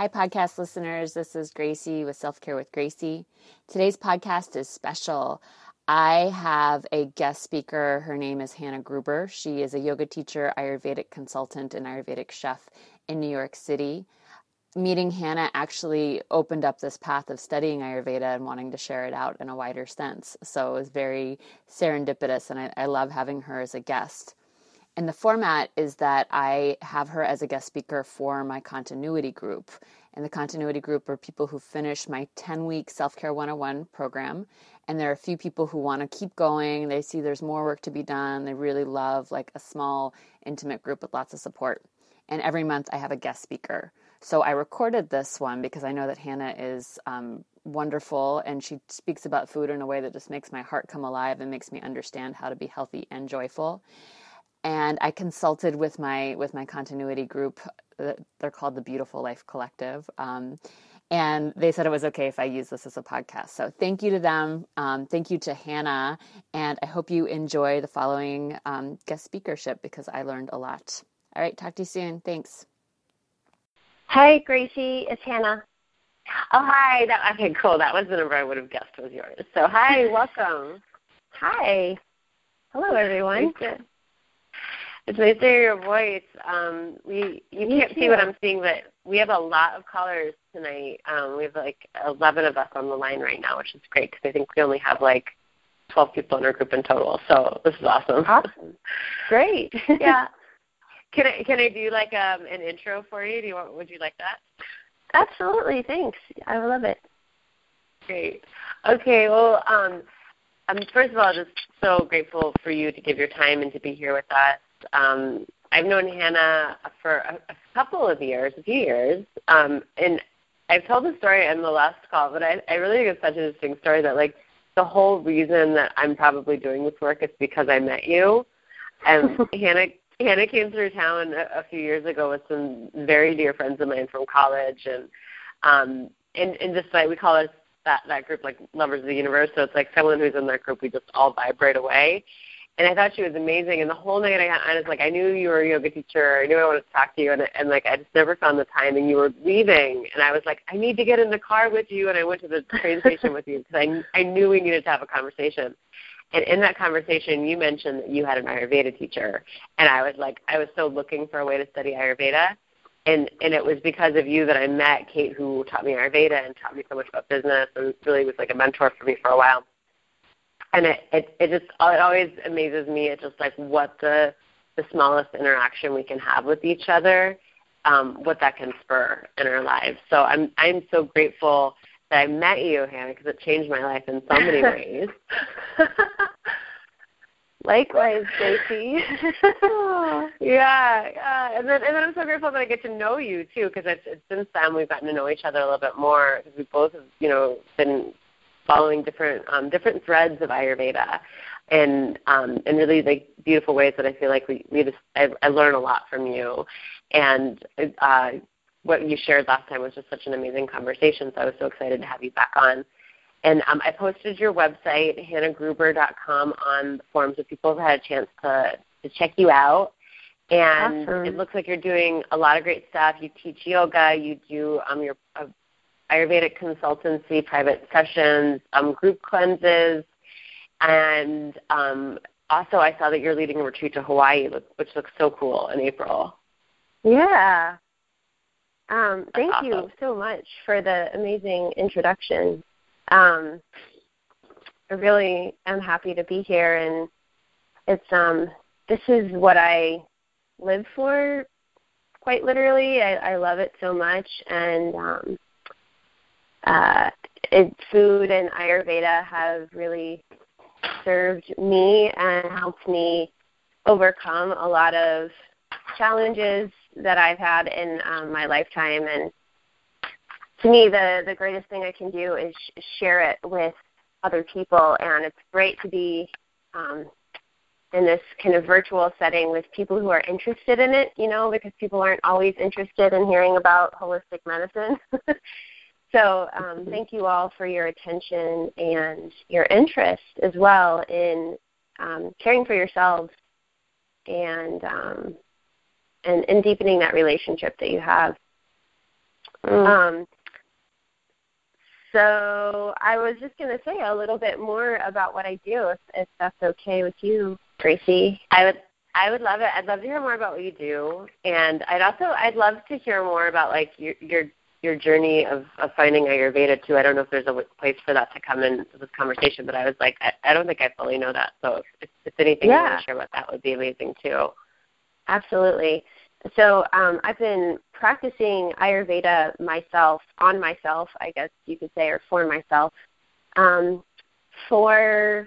Hi, podcast listeners. This is Gracie with Self Care with Gracie. Today's podcast is special. I have a guest speaker. Her name is Hannah Gruber. She is a yoga teacher, Ayurvedic consultant, and Ayurvedic chef in New York City. Meeting Hannah actually opened up this path of studying Ayurveda and wanting to share it out in a wider sense. So it was very serendipitous, and I, I love having her as a guest. And the format is that I have her as a guest speaker for my continuity group. And the continuity group are people who finish my 10 week Self Care 101 program. And there are a few people who want to keep going. They see there's more work to be done. They really love like a small, intimate group with lots of support. And every month I have a guest speaker. So I recorded this one because I know that Hannah is um, wonderful and she speaks about food in a way that just makes my heart come alive and makes me understand how to be healthy and joyful and I consulted with my with my continuity group. Uh, they're called the Beautiful Life Collective, um, and they said it was okay if I use this as a podcast. So thank you to them. Um, thank you to Hannah, and I hope you enjoy the following um, guest speakership because I learned a lot. All right, talk to you soon. Thanks. Hi, Gracie. It's Hannah. Oh, hi. That, okay, cool. That was the number I would have guessed was yours. So, hi, welcome. Hi. Hello, everyone. It's nice to hear your voice. Um, we you Me can't too. see what I'm seeing, but we have a lot of callers tonight. Um, we have like 11 of us on the line right now, which is great because I think we only have like 12 people in our group in total. So this is awesome. Awesome. Great. yeah. Can I can I do like um, an intro for you? Do you want? Would you like that? Absolutely. Thanks. I love it. Great. Okay. Well, um, I'm first of all just so grateful for you to give your time and to be here with us. Um, I've known Hannah for a, a couple of years, a few years, um, and I've told the story in the last call, but I, I really think it's such a interesting story that like the whole reason that I'm probably doing this work is because I met you. And Hannah Hannah came through town a, a few years ago with some very dear friends of mine from college, and um, and and just like we call it that that group like lovers of the universe. So it's like someone who's in that group, we just all vibrate away and I thought she was amazing. And the whole night I, got I was like, I knew you were a yoga teacher. I knew I wanted to talk to you, and and like I just never found the time. And you were leaving, and I was like, I need to get in the car with you. And I went to the train station with you because I I knew we needed to have a conversation. And in that conversation, you mentioned that you had an Ayurveda teacher, and I was like, I was so looking for a way to study Ayurveda, and and it was because of you that I met Kate, who taught me Ayurveda and taught me so much about business, and really was like a mentor for me for a while and it, it it just it always amazes me at just like what the the smallest interaction we can have with each other, um, what that can spur in our lives. So I'm I'm so grateful that I met you, Hannah, because it changed my life in so many ways. Likewise, Gracie. yeah, yeah, and then and then I'm so grateful that I get to know you too, because it's, it's since then we've gotten to know each other a little bit more because we both have you know been following different um, different threads of Ayurveda, and um, in really like beautiful ways that I feel like we, we just I, I learn a lot from you, and uh, what you shared last time was just such an amazing conversation. So I was so excited to have you back on. And um, I posted your website, hannahgruber.com, on the forums if people have had a chance to, to check you out. And awesome. it looks like you're doing a lot of great stuff. You teach yoga. You do um, your uh, Ayurvedic consultancy, private sessions, um, group cleanses, and um, also I saw that you're leading a retreat to Hawaii, which looks so cool in April. Yeah. Um, thank awesome. you so much for the amazing introduction. Um, I really am happy to be here, and it's um, this is what I live for. Quite literally, I, I love it so much, and um, uh, it, food and Ayurveda have really served me and helped me overcome a lot of challenges that I've had in um, my lifetime. And to me, the the greatest thing I can do is sh- share it with other people. And it's great to be um, in this kind of virtual setting with people who are interested in it. You know, because people aren't always interested in hearing about holistic medicine. So um, thank you all for your attention and your interest as well in um, caring for yourselves and, um, and and deepening that relationship that you have Mm. Um, so I was just going to say a little bit more about what I do, if, if that's okay with you, Gracie. I would I would love it. I'd love to hear more about what you do, and I'd also I'd love to hear more about like your your your journey of, of finding Ayurveda too. I don't know if there's a place for that to come into this conversation, but I was like, I, I don't think I fully know that. So if, if anything yeah. you want to share about that would be amazing too. Absolutely. So um, I've been practicing Ayurveda myself, on myself, I guess you could say, or for myself, um, for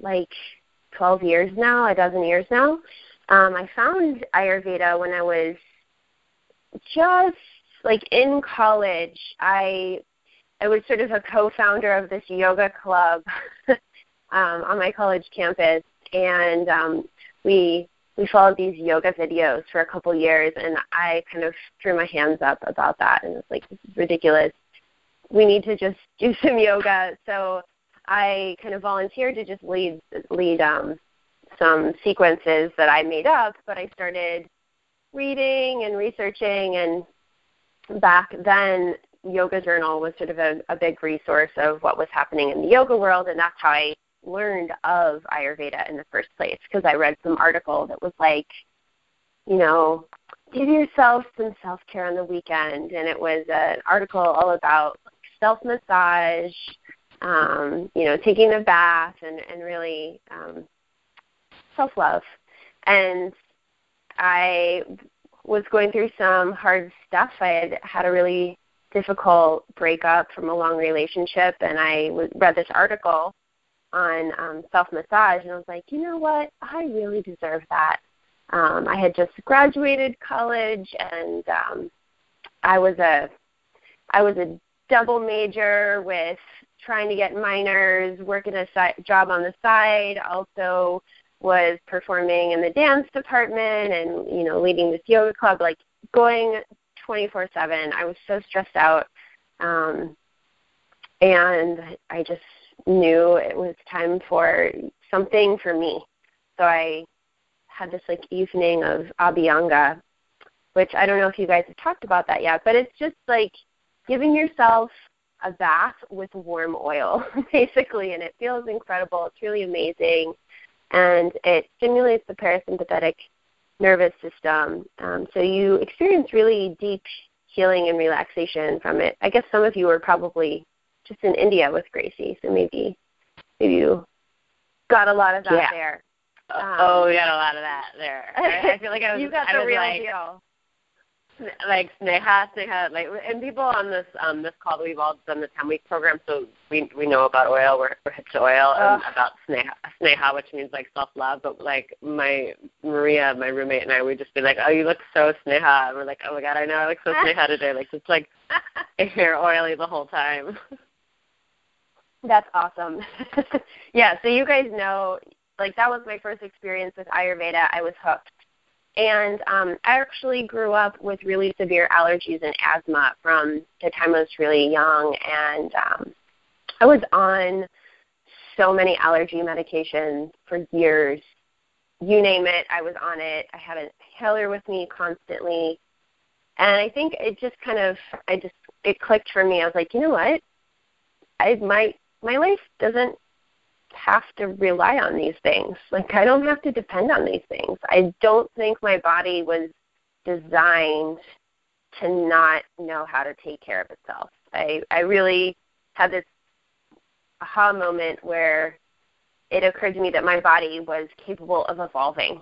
like 12 years now, a dozen years now. Um, I found Ayurveda when I was just like in college. I I was sort of a co-founder of this yoga club um, on my college campus, and um, we we followed these yoga videos for a couple years, and I kind of threw my hands up about that, and was like, this is ridiculous. We need to just do some yoga. So I kind of volunteered to just lead lead um, some sequences that I made up, but I started reading and researching, and back then Yoga Journal was sort of a, a big resource of what was happening in the yoga world, and that's how I learned of Ayurveda in the first place because I read some article that was like, you know, give yourself some self care on the weekend, and it was an article all about self massage, um, you know, taking a bath, and and really um, self love. And I was going through some hard stuff. I had had a really difficult breakup from a long relationship, and I read this article on um, self massage, and I was like, you know what, I really deserve that. Um, I had just graduated college, and um, I was a I was a double major with trying to get minors, working a si- job on the side, also was performing in the dance department and you know leading this yoga club like going 24/7 I was so stressed out um and I just knew it was time for something for me. So I had this like evening of Abhyanga, which I don't know if you guys have talked about that yet, but it's just like giving yourself a bath with warm oil, basically, and it feels incredible. It's really amazing, and it stimulates the parasympathetic nervous system. Um, so you experience really deep healing and relaxation from it. I guess some of you are probably just in India with Gracie, so maybe maybe you got a lot of that yeah. there. Um, oh, we got a lot of that there. I, I feel like I was. you got I the real like, deal. Like Sneha, Sneha, like, and people on this um this call, that we've all done the ten week program, so we we know about oil. We're, we're hip to oil and about Sneha, Sneha, which means like self love. But like my Maria, my roommate, and I, would just be like, "Oh, you look so Sneha," and we're like, "Oh my god, I know I look so Sneha today." Like just like hair oily the whole time. That's awesome. yeah, so you guys know, like that was my first experience with Ayurveda. I was hooked. And um, I actually grew up with really severe allergies and asthma from the time I was really young. And um, I was on so many allergy medications for years. You name it, I was on it. I had an inhaler with me constantly. And I think it just kind of, I just, it clicked for me. I was like, you know what? I might my life doesn't have to rely on these things. Like I don't have to depend on these things. I don't think my body was designed to not know how to take care of itself. I I really had this aha moment where it occurred to me that my body was capable of evolving.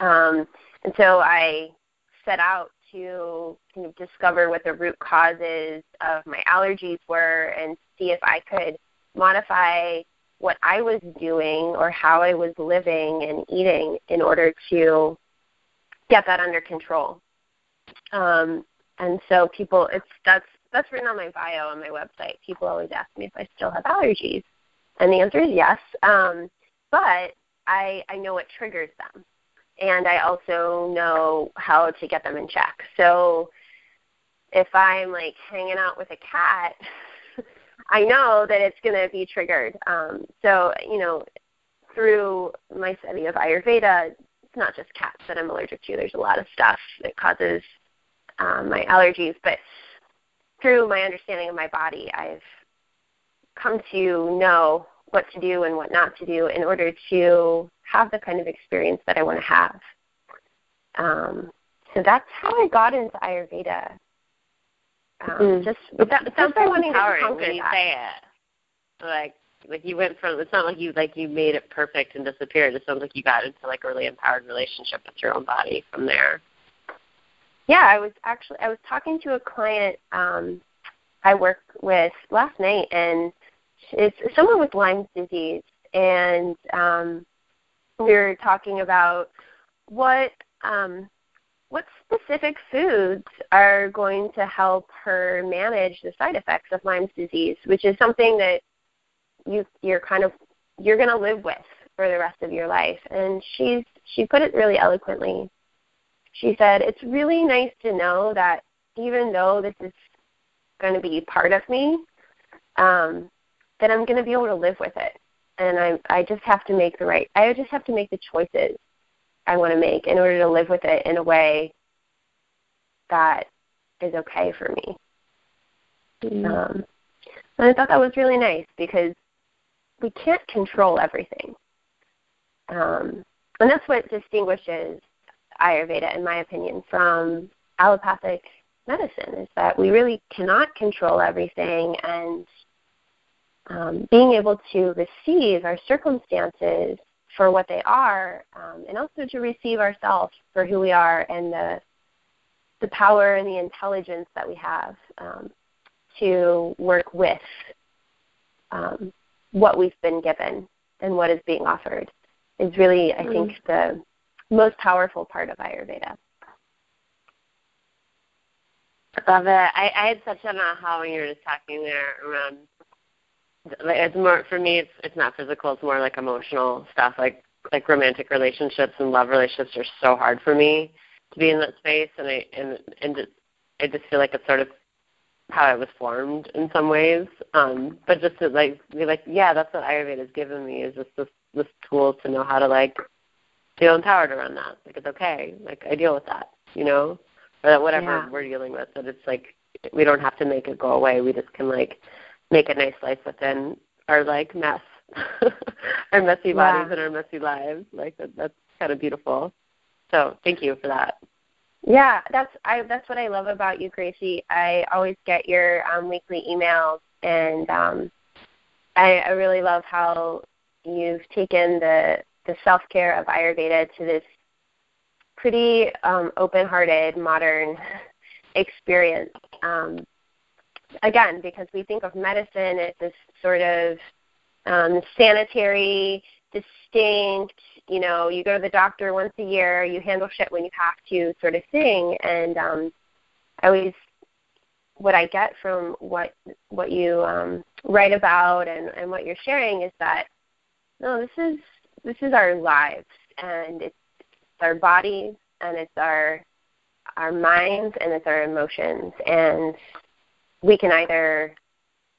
Um, and so I set out to kind of discover what the root causes of my allergies were and see if I could modify what I was doing or how I was living and eating in order to get that under control. Um, and so people, it's that's that's written on my bio on my website. People always ask me if I still have allergies, and the answer is yes. Um, but I I know what triggers them and I also know how to get them in check. So if I'm like hanging out with a cat, I know that it's going to be triggered. Um, so you know, through my study of Ayurveda, it's not just cats that I'm allergic to. There's a lot of stuff that causes um, my allergies, but through my understanding of my body, I've come to know what to do and what not to do in order to have the kind of experience that I want to have. Um, so that's how I got into Ayurveda. Um, mm. Just that, that's just so empowering when you that. say it. Like like you went from it's not like you like you made it perfect and disappeared. It sounds like you got into like a really empowered relationship with your own body from there. Yeah, I was actually I was talking to a client um I work with last night and it's someone with Lyme disease and um we were talking about what um what specific foods are going to help her manage the side effects of Lyme's disease, which is something that you you're kind of you're going to live with for the rest of your life. And she's she put it really eloquently. She said, "It's really nice to know that even though this is going to be part of me, um, that I'm going to be able to live with it, and I I just have to make the right. I just have to make the choices I want to make in order to live with it in a way that is okay for me." Mm-hmm. Um, and I thought that was really nice because we can't control everything. Um, and that's what distinguishes Ayurveda, in my opinion, from allopathic medicine is that we really cannot control everything and um, being able to receive our circumstances for what they are um, and also to receive ourselves for who we are and the the power and the intelligence that we have um, to work with um, what we've been given and what is being offered is really, I mm. think, the most powerful part of Ayurveda. I love it. I, I had such an aha when you were just talking there around. Like it's more for me. It's it's not physical. It's more like emotional stuff. Like like romantic relationships and love relationships are so hard for me to be in that space, and I and and I just feel like it's sort of how I was formed in some ways. Um, but just to like be like, yeah, that's what Ayurveda has given me is just this this tool to know how to like feel empowered around that. Like it's okay. Like I deal with that, you know? Or that whatever yeah. we're dealing with, that it's like we don't have to make it go away. We just can like make a nice life within our like mess. our messy bodies yeah. and our messy lives. Like that that's kind of beautiful. So thank you for that. Yeah, that's I that's what I love about you, Gracie. I always get your um, weekly emails, and um, I, I really love how you've taken the the self care of Ayurveda to this pretty um, open hearted modern experience. Um, again, because we think of medicine as this sort of um, sanitary, distinct, you know, you go to the doctor once a year, you handle shit when you have to, sort of thing. And um, I always, what I get from what what you um, write about and, and what you're sharing is that no, this is this is our lives, and it's, it's our bodies, and it's our our minds, and it's our emotions, and we can either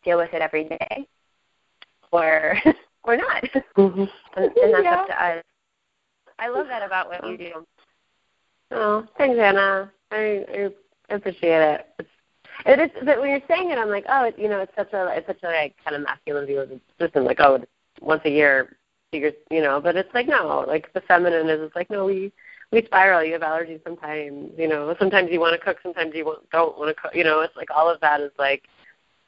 deal with it every day, or or not, mm-hmm. and, and that's yeah. up to us. I love that about what you do. Oh, thanks, Hannah. I, I appreciate it. It's, it is, but when you're saying it, I'm like, oh, it, you know, it's such a, it's such a like, kind of masculine view of the system. Like, oh, once a year, figures, you know. But it's like no, like the feminine is, it's like no, we we spiral. You have allergies sometimes, you know. Sometimes you want to cook, sometimes you don't want to cook. You know, it's like all of that is like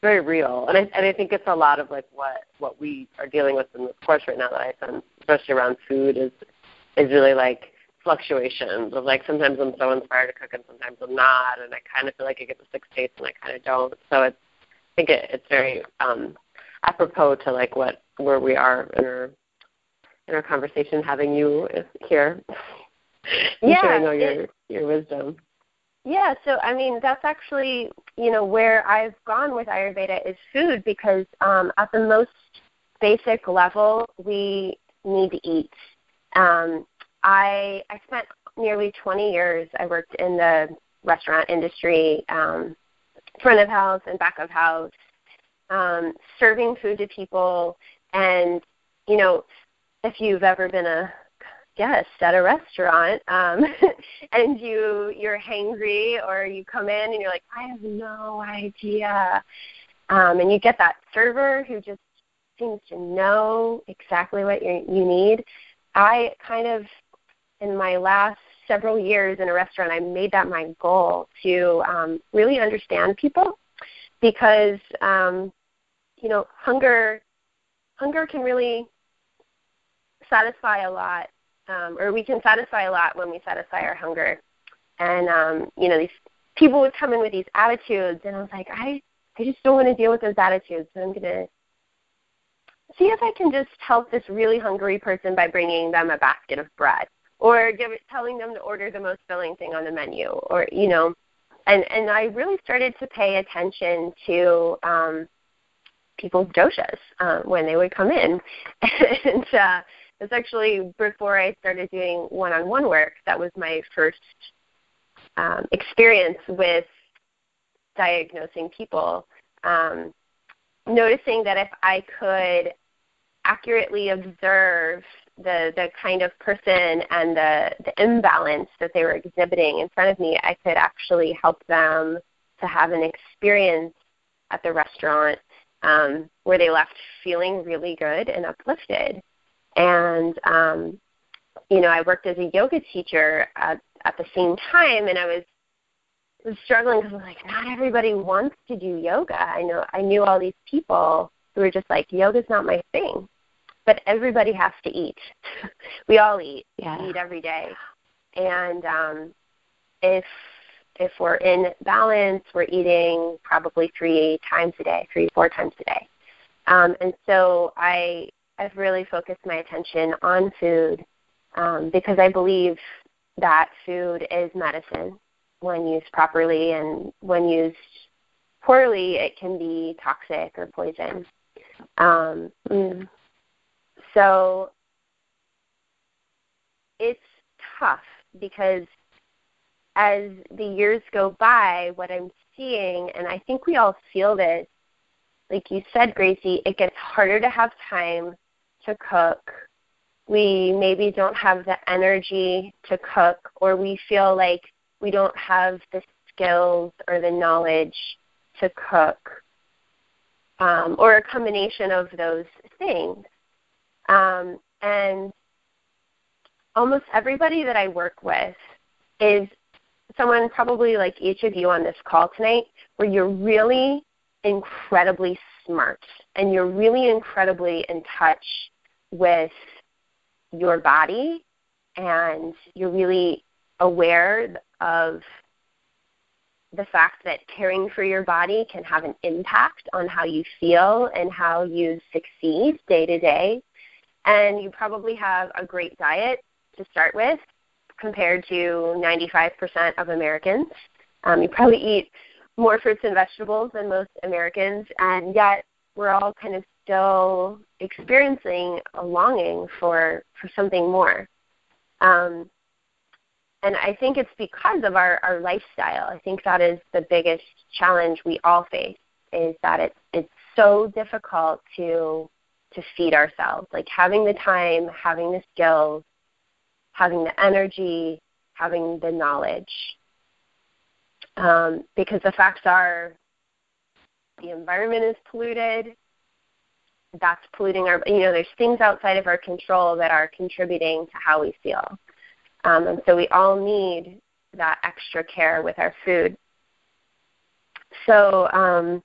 very real, and I and I think it's a lot of like what what we are dealing with in this course right now that I sense, especially around food, is is really like fluctuations of like sometimes I'm so inspired to cook and sometimes I'm not, and I kind of feel like I get the six taste and I kind of don't. So it's I think it, it's very um, apropos to like what where we are in our in our conversation, having you here, yeah, sharing all your it, your wisdom. Yeah, so I mean that's actually you know where I've gone with Ayurveda is food because um, at the most basic level we need to eat um, I I spent nearly 20 years. I worked in the restaurant industry, um, front of house and back of house, um, serving food to people. And you know, if you've ever been a guest at a restaurant um, and you you're hangry or you come in and you're like i have no idea. Um, and you get that server who just seems to know exactly what you you need. I kind of in my last several years in a restaurant i made that my goal to um, really understand people because um, you know hunger hunger can really satisfy a lot, um, or we can satisfy a lot when we satisfy our hunger. And um, you know, these people would come in with these attitudes, and I was like, I, I just don't want to deal with those attitudes. So I'm gonna see if I can just help this really hungry person by bringing them a basket of bread, or give telling them to order the most filling thing on the menu, or you know, and and I really started to pay attention to um, people's doshas um, when they would come in, and uh, it's actually before I started doing one-on-one work. That was my first um, experience with diagnosing people. Um, noticing that if I could accurately observe the the kind of person and the the imbalance that they were exhibiting in front of me, I could actually help them to have an experience at the restaurant um, where they left feeling really good and uplifted. And um, you know, I worked as a yoga teacher at, at the same time, and I was was struggling because I was like, not everybody wants to do yoga. I know I knew all these people who were just like, yoga's not my thing. But everybody has to eat. we all eat. Yeah. We eat every day. And um, if if we're in balance, we're eating probably three times a day, three four times a day. Um, and so I I've really focused my attention on food um, because I believe that food is medicine when used properly, and when used poorly, it can be toxic or poison. Um, mm. So it's tough because as the years go by, what I'm seeing, and I think we all feel this, like you said, Gracie, it gets harder to have time to cook. We maybe don't have the energy to cook, or we feel like we don't have the skills or the knowledge to cook, um, or a combination of those things. Um, and almost everybody that I work with is someone probably like each of you on this call tonight, where you're really incredibly smart and you're really incredibly in touch with your body and you're really aware of the fact that caring for your body can have an impact on how you feel and how you succeed day to day. And you probably have a great diet to start with compared to 95% of Americans. Um, you probably eat more fruits and vegetables than most Americans, and yet we're all kind of still experiencing a longing for for something more. Um, and I think it's because of our, our lifestyle. I think that is the biggest challenge we all face is that it's it's so difficult to to feed ourselves. Like having the time, having the skills, having the energy, having the knowledge. Um, because the facts are the environment is polluted. That's polluting our, you know, there's things outside of our control that are contributing to how we feel. Um, and so we all need that extra care with our food. So, um,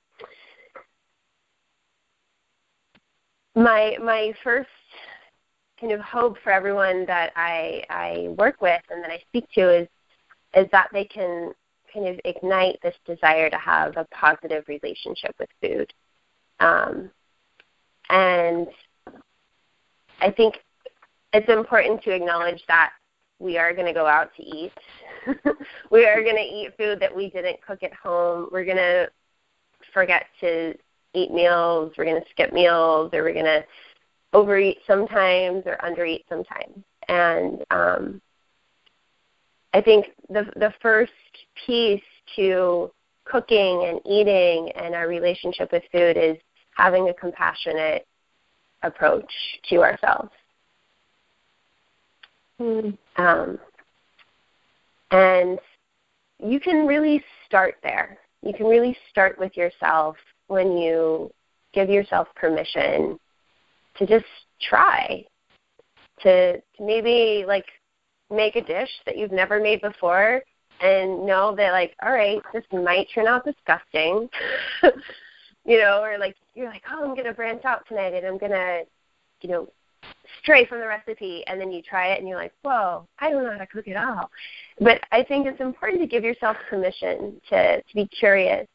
my my first kind of hope for everyone that I I work with and that I speak to is is that they can kind of ignite this desire to have a positive relationship with food. Um, and I think it's important to acknowledge that we are going to go out to eat. we are going to eat food that we didn't cook at home. We're going to forget to eat meals. We're going to skip meals, or we're going to overeat sometimes or undereat sometimes. And um, I think the the first piece to cooking and eating and our relationship with food is having a compassionate approach to ourselves. Mm. Um, and you can really start there. You can really start with yourself when you give yourself permission to just try to, to maybe like make a dish that you've never made before and know that like all right this might turn out disgusting. You know or like you're like oh i'm going to branch out tonight and i'm going to you know stray from the recipe. And then you try it and you're like whoa i don't know how to cook at all. But i think it's important to give yourself permission to to be curious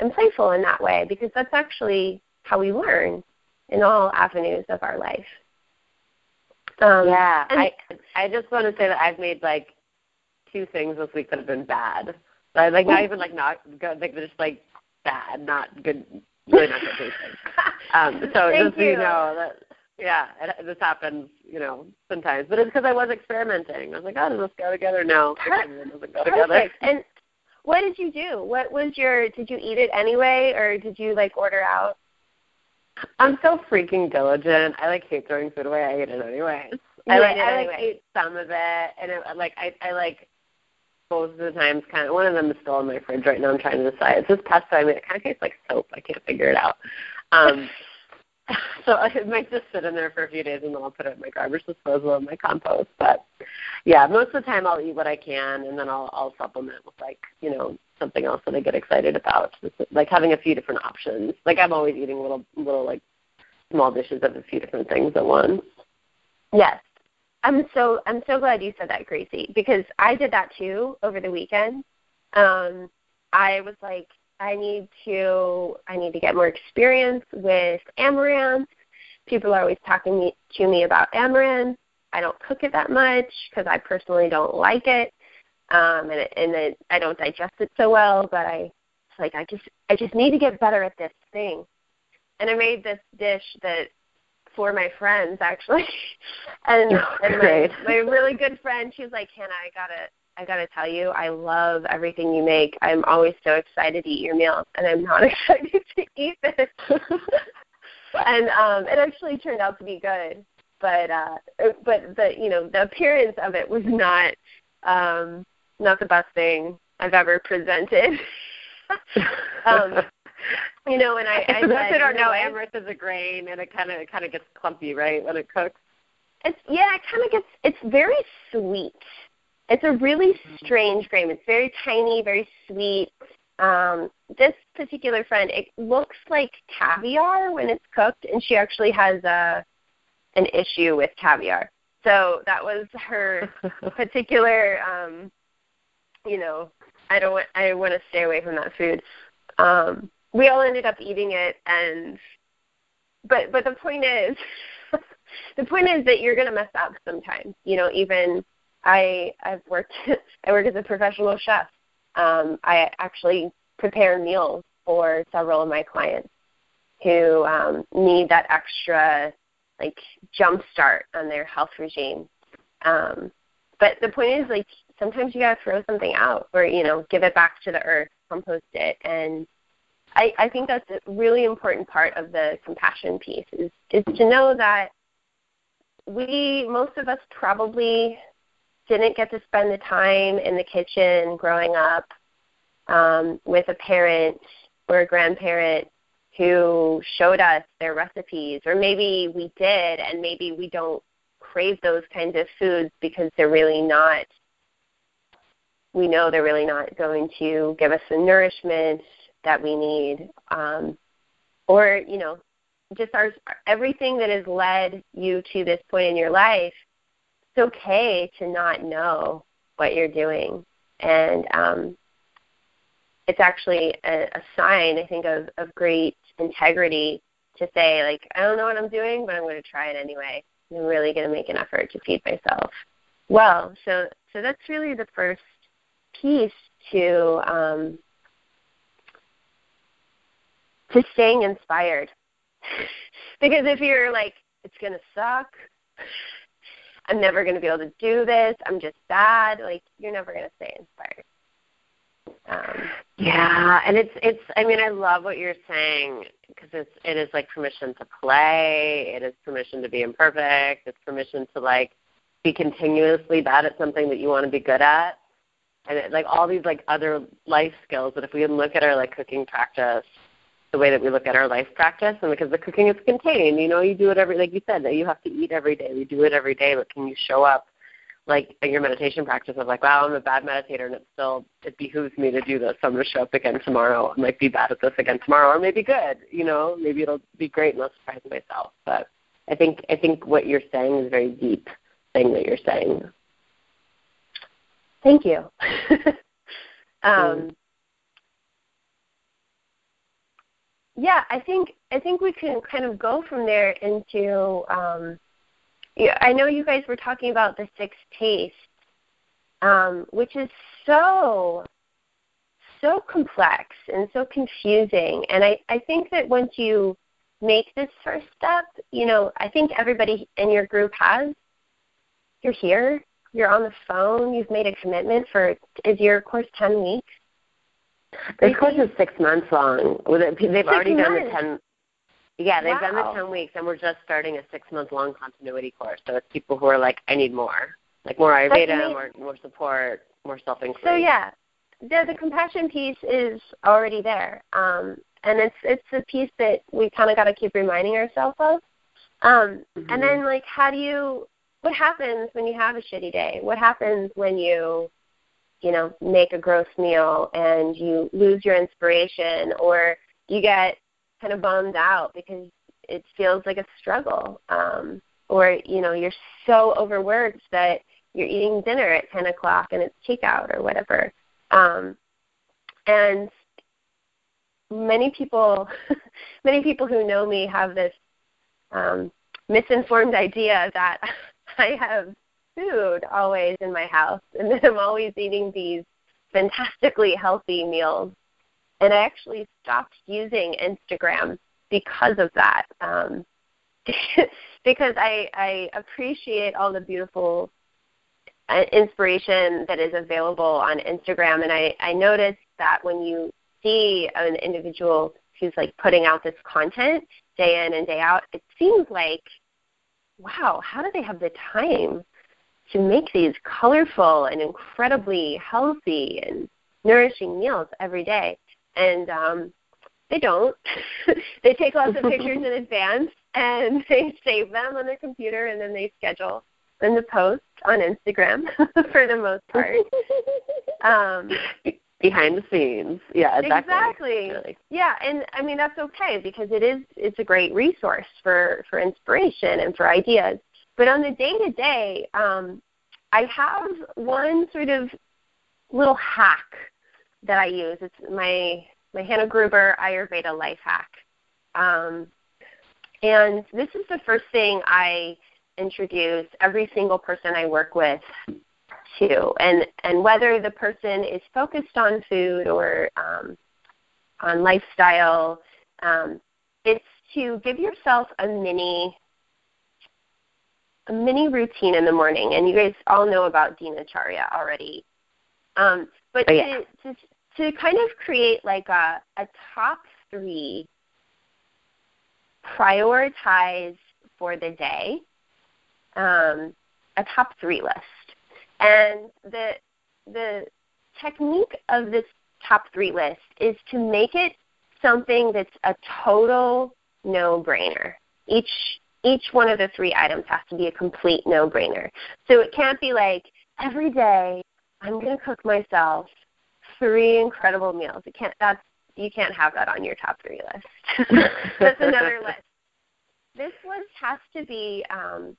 and playful in that way because that's actually how we learn in all avenues of our life um, yeah, I I just want to say that I've made like two things this week that have been bad. But like not even like not good, like just like bad, not good, really not good things. Um, so Thank just so you know that yeah, it, this happens, you know, sometimes. But it's because I was experimenting. I was like, oh, does this go together? No, it doesn't go together. And what did you do? What was your? Did you eat it anyway, or did you like order out? I'm so freaking diligent. I like hate throwing food away. I ate it anyway. I like I like ate some of it, and it, like I I like both of the times kind of one of them is still in my fridge right now. I'm trying to decide. It's this pesto. I mean, it kind of tastes like soap. I can't figure it out. Um, so it might just sit in there for a few days, and then I'll put it in my garbage disposal and my compost. But yeah, most of the time I'll eat what I can, and then I'll I'll supplement with like you know something else that I get excited about, like having a few different options. Like I'm always eating little little like small dishes of a few different things at once. Yes. I'm so I'm so glad you said that, Gracie, because I did that too over the weekend. Um, I was like, I need to I need to get more experience with amaranth. People are always talking me, to me about amaranth. I don't cook it that much because I personally don't like it, um, and it, and it, I don't digest it so well. But I it's like I just I just need to get better at this thing. And I made this dish that for my friends actually, and oh, and my my really good friend, she was like, Hannah, I gotta I gotta tell you, I love everything you make. I'm always so excited to eat your meals, and I'm not excited to eat this. and um, it actually turned out to be good, but uh, but the you know the appearance of it was not um, not the best thing I've ever presented. um, you know, and I, I those who don't know, amaranth is a grain, and it kind of it kind of gets clumpy, right, when it cooks. It's yeah, it kind of gets. It's very sweet. It's a really strange grain. It's very tiny, very sweet. Um, this particular friend, it looks like caviar when it's cooked, and she actually has a an issue with caviar. So that was her particular. Um, you know, I don't want. I want to stay away from that food. Um, we all ended up eating it and but but the point is the point is that you're going to mess up sometimes you know even i i've worked i work as a professional chef. Um i actually prepare meals for several of my clients who um need that extra like jump start on their health regime. Um but the point is like sometimes you got to throw something out or you know give it back to the earth compost it. And I, I think that's a really important part of the compassion piece is, is to know that we, most of us probably didn't get to spend the time in the kitchen growing up um, with a parent or a grandparent who showed us their recipes, or maybe we did, and maybe we don't crave those kinds of foods because they're really not. We know they're really not going to give us the nourishment that we need, um, or you know, just our everything that has led you to this point in your life. It's okay to not know what you're doing, and um, it's actually a, a sign, I think, of, of great integrity to say, like, I don't know what I'm doing, but I'm going to try it anyway. I'm really going to make an effort to feed myself well. So, so that's really the first piece to um, to staying inspired. because if you're like, it's going to suck, I'm never going to be able to do this, I'm just bad, like, you're never going to stay inspired. Um, yeah, and it's it's. I mean, I love what you're saying because it's it is like permission to play. It is permission to be imperfect. It's permission to like be continuously bad at something that you want to be good at and it, like all these like other life skills that if we can look at our like cooking practice the way that we look at our life practice and because the cooking is contained. You know you do it every like you said that you have to eat every day. We do it every day but can you show up like in your meditation practice of like wow i'm a bad meditator and it still it behooves me to do this. So i'm going to show up again tomorrow. And like be bad at this again tomorrow or maybe good you know? Maybe it'll be great and i'll surprise myself. But i think i think what you're saying is a very deep thing that you're saying. Thank you. um, yeah, I think I think we can kind of go from there into. Um, yeah, I know you guys were talking about the six tastes, um, which is so so complex and so confusing. And I, I think that once you make this first step, you know, I think everybody in your group has. You're here you're on the phone, you've made a commitment for is your course ten weeks? This course is six months long. They've already months. done the ten yeah, they've wow. done the ten weeks and we're just starting a six month long continuity course. So it's people who are like, I need more. Like more Ayurveda, more more support, more self inquiry. So yeah. The the compassion piece is already there. Um and it's it's the piece that we kinda gotta keep reminding ourselves of. Um mm-hmm. and then like how do you what happens when you have a shitty day? What happens when you, you know, make a gross meal and you lose your inspiration or you get kind of bummed out because it feels like a struggle? Um, or, you know, you're so overworked that you're eating dinner at 10 o'clock and it's takeout or whatever. Um, and many people, many people who know me have this um, misinformed idea that I have food always in my house, and then I'm always eating these fantastically healthy meals. And I actually stopped using Instagram because of that, um, because I, I appreciate all the beautiful uh, inspiration that is available on Instagram, and I, I noticed that when you see an individual who's like putting out this content day in and day out, it seems like wow, how do they have the time to make these colorful and incredibly healthy and nourishing meals every day? And um, they don't. they take lots of pictures in advance and they save them on their computer and then they schedule them to post on Instagram for the most part. Um, behind the scenes. Yeah, exactly. exactly. Yeah, and I mean that's okay because it is it's a great resource for for inspiration and for ideas. But on the day to day, um, I have one sort of little hack that I use. It's my my Hannah Gruber Ayurveda life hack. Um, and this is the first thing I introduce every single person I work with too, and and whether the person is focused on food or um, on lifestyle, um, it's to give yourself a mini a mini routine in the morning. And you guys all know about Dinacharya already, um, but oh, yeah. to, to to kind of create like a a top three prioritize for the day, um, a top three list. And the the technique of this top three list is to make it something that's a total no-brainer. Each each one of the three items has to be a complete no-brainer. So it can't be like every day I'm going to cook myself three incredible meals. It can't. That's you can't have that on your top three list. that's another list. This list has to be um,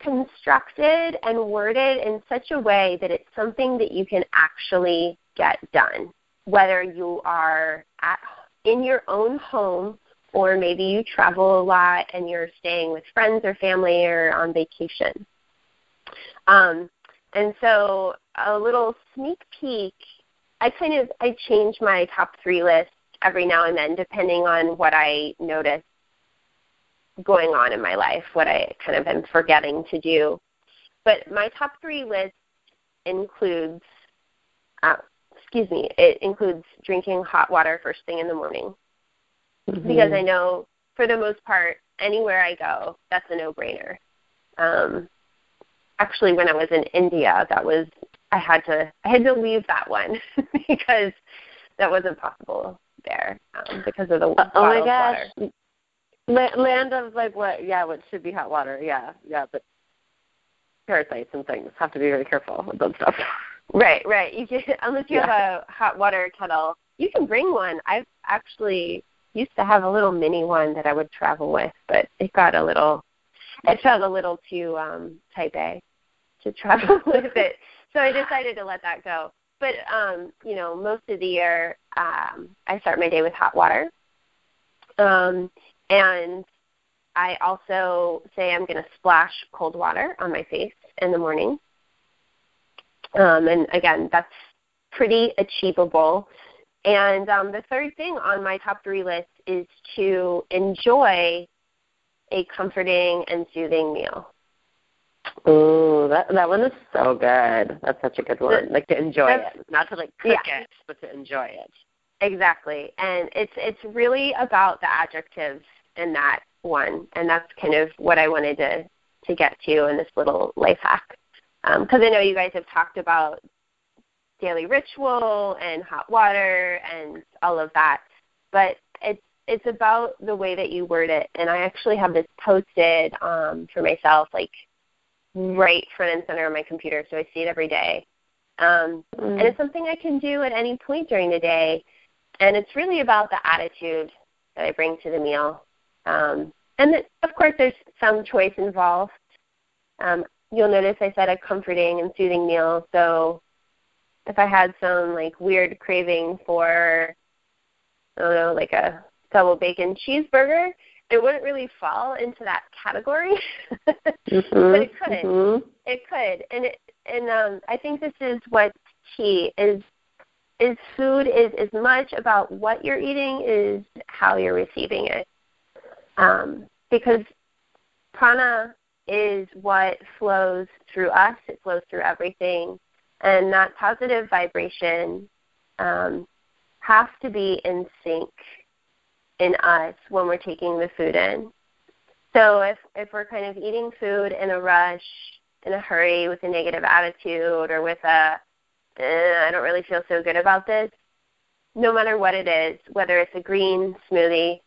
constructed and worded in such a way that it's something that you can actually get done, whether you are at in your own home or maybe you travel a lot and you're staying with friends or family or on vacation. Um, and so a little sneak peek, I kind of I change my top three list every now and then depending on what I notice going on in my life, what I kind of am forgetting to do. But my top three list includes, uh, excuse me, it includes drinking hot water first thing in the morning. Mm-hmm. Because I know for the most part, anywhere I go, that's a no brainer. Um, actually when I was in India, that was I had to I had to leave that one because that wasn't possible there um, because of the uh, oh my gosh. Water. land of like what? Yeah, what should be hot water? Yeah, yeah, but parasites and things have to be very careful with that stuff. Right, right. You can unless you yeah. have a hot water kettle, you can bring one. I've actually used to have a little mini one that I would travel with, but it got a little it felt a little too um type A to travel with it. So I decided to let that go. But um, you know, most of the year um I start my day with hot water. Um and I also say I'm going to splash cold water on my face in the morning. Um, and again, that's pretty achievable. And um, the third thing on my top three list is to enjoy a comforting and soothing meal. Oh, that that one is so good. That's such a good one. Like to enjoy it, not to like cook yeah. it, but to enjoy it. Exactly, and it's it's really about the adjectives in that one, and that's kind of what I wanted to to get to in this little life hack. Because um, I know you guys have talked about daily ritual and hot water and all of that, but it's it's about the way that you word it. And I actually have this posted um, for myself, like right front and center on my computer, so I see it every day. Um, mm. And it's something I can do at any point during the day. And it's really about the attitude that I bring to the meal. Um, and that, of course, there's some choice involved. Um, you'll notice I said a comforting and soothing meal. So if I had some like weird craving for, I don't know, like a double bacon cheeseburger, it wouldn't really fall into that category, mm-hmm, but it could. Mm-hmm. It could, and it, and um, I think this is what's key is is food is as much about what you're eating is how you're receiving it, um, because prana is what flows through us. It flows through everything, and that positive vibration um, has to be in sync in us when we're taking the food in. So if if we're kind of eating food in a rush, in a hurry, with a negative attitude, or with a eh, I don't really feel so good about this, no matter what it is, whether it's a green smoothie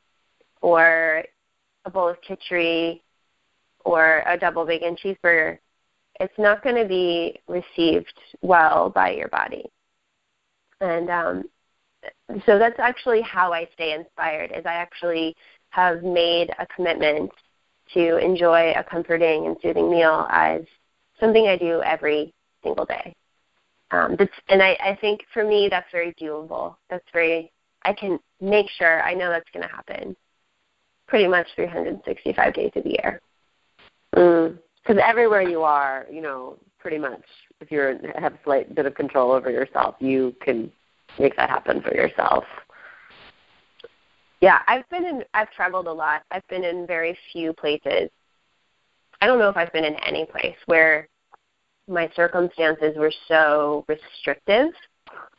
or a bowl of khichdi or a double bacon cheeseburger, it's not going to be received well by your body. And um, so that's actually how I stay inspired. Is I actually have made a commitment to enjoy a comforting and soothing meal as something I do every single day. Um, that's, and I, I think for me that's very doable. That's very I can make sure I know that's going to happen pretty much 365 days of the year. Because everywhere you are, you know, pretty much, if you have a slight bit of control over yourself, you can make that happen for yourself. Yeah, I've been in. I've traveled a lot. I've been in very few places. I don't know if I've been in any place where my circumstances were so restrictive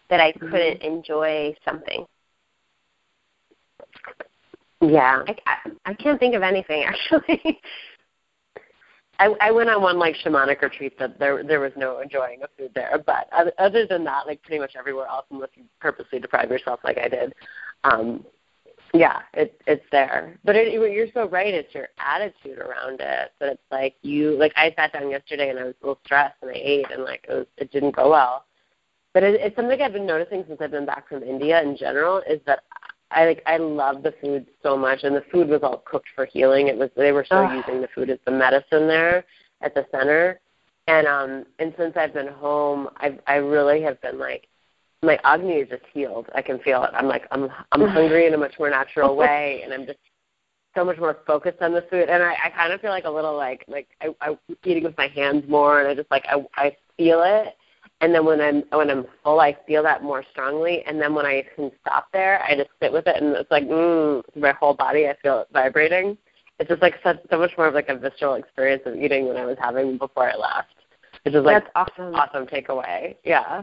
that I mm-hmm. couldn't enjoy something. Yeah, I, I, I can't think of anything actually. I, I went on one like shamanic retreat that there there was no enjoying of food there, but other than that, like pretty much everywhere else, unless you purposely deprive yourself like I did, um, yeah, it it's there. But it, you're so right. It's your attitude around it. But it's like you like I sat down yesterday and I was a little stressed and I ate and like it was it didn't go well. But it, it's something I've been noticing since I've been back from India in general is that I like I love the food so much, and the food was all cooked for healing. It was they were so using the food as the medicine there at the center, and um and since I've been home, I I really have been like my agni is just healed. I can feel it. I'm like I'm I'm hungry in a much more natural way, and I'm just so much more focused on the food, and I I kind of feel like a little like like I I eating with my hands more, and I just like I I feel it and then when I'm when I'm full, I feel that more strongly. And then when I can stop there, I just sit with it, and it's like mm, my whole body. I feel it vibrating. It's just like such so much more of like a visceral experience of eating than I was having before I left. Which is like That's awesome. Awesome takeaway. Yeah.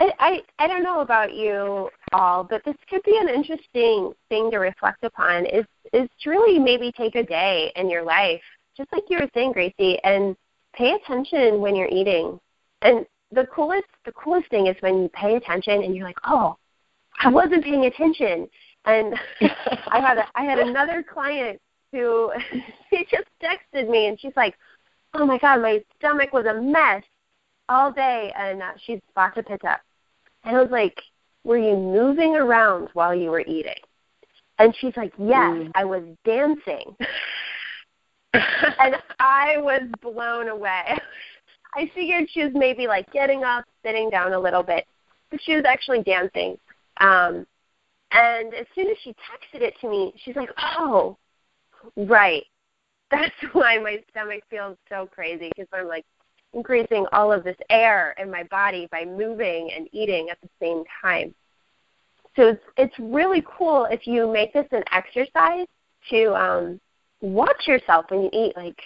I, I I don't know about you all, but this could be an interesting thing to reflect upon. Is is to really maybe take a day in your life, just like you were saying, Gracie, and pay attention when you're eating. And the coolest the coolest thing is when you pay attention and you're like, oh, I wasn't paying attention. And I had a, I had another client who she just texted me and she's like, oh my god, my stomach was a mess all day, and uh, she's about to pick up. And I was like, were you moving around while you were eating? And she's like, yes, mm. I was dancing. and I was blown away. I figured she was maybe like getting up, sitting down a little bit, but she was actually dancing. Um, and as soon as she texted it to me, she's like, "Oh, right, that's why my stomach feels so crazy because I'm like increasing all of this air in my body by moving and eating at the same time." So it's it's really cool if you make this an exercise to um, watch yourself when you eat. Like,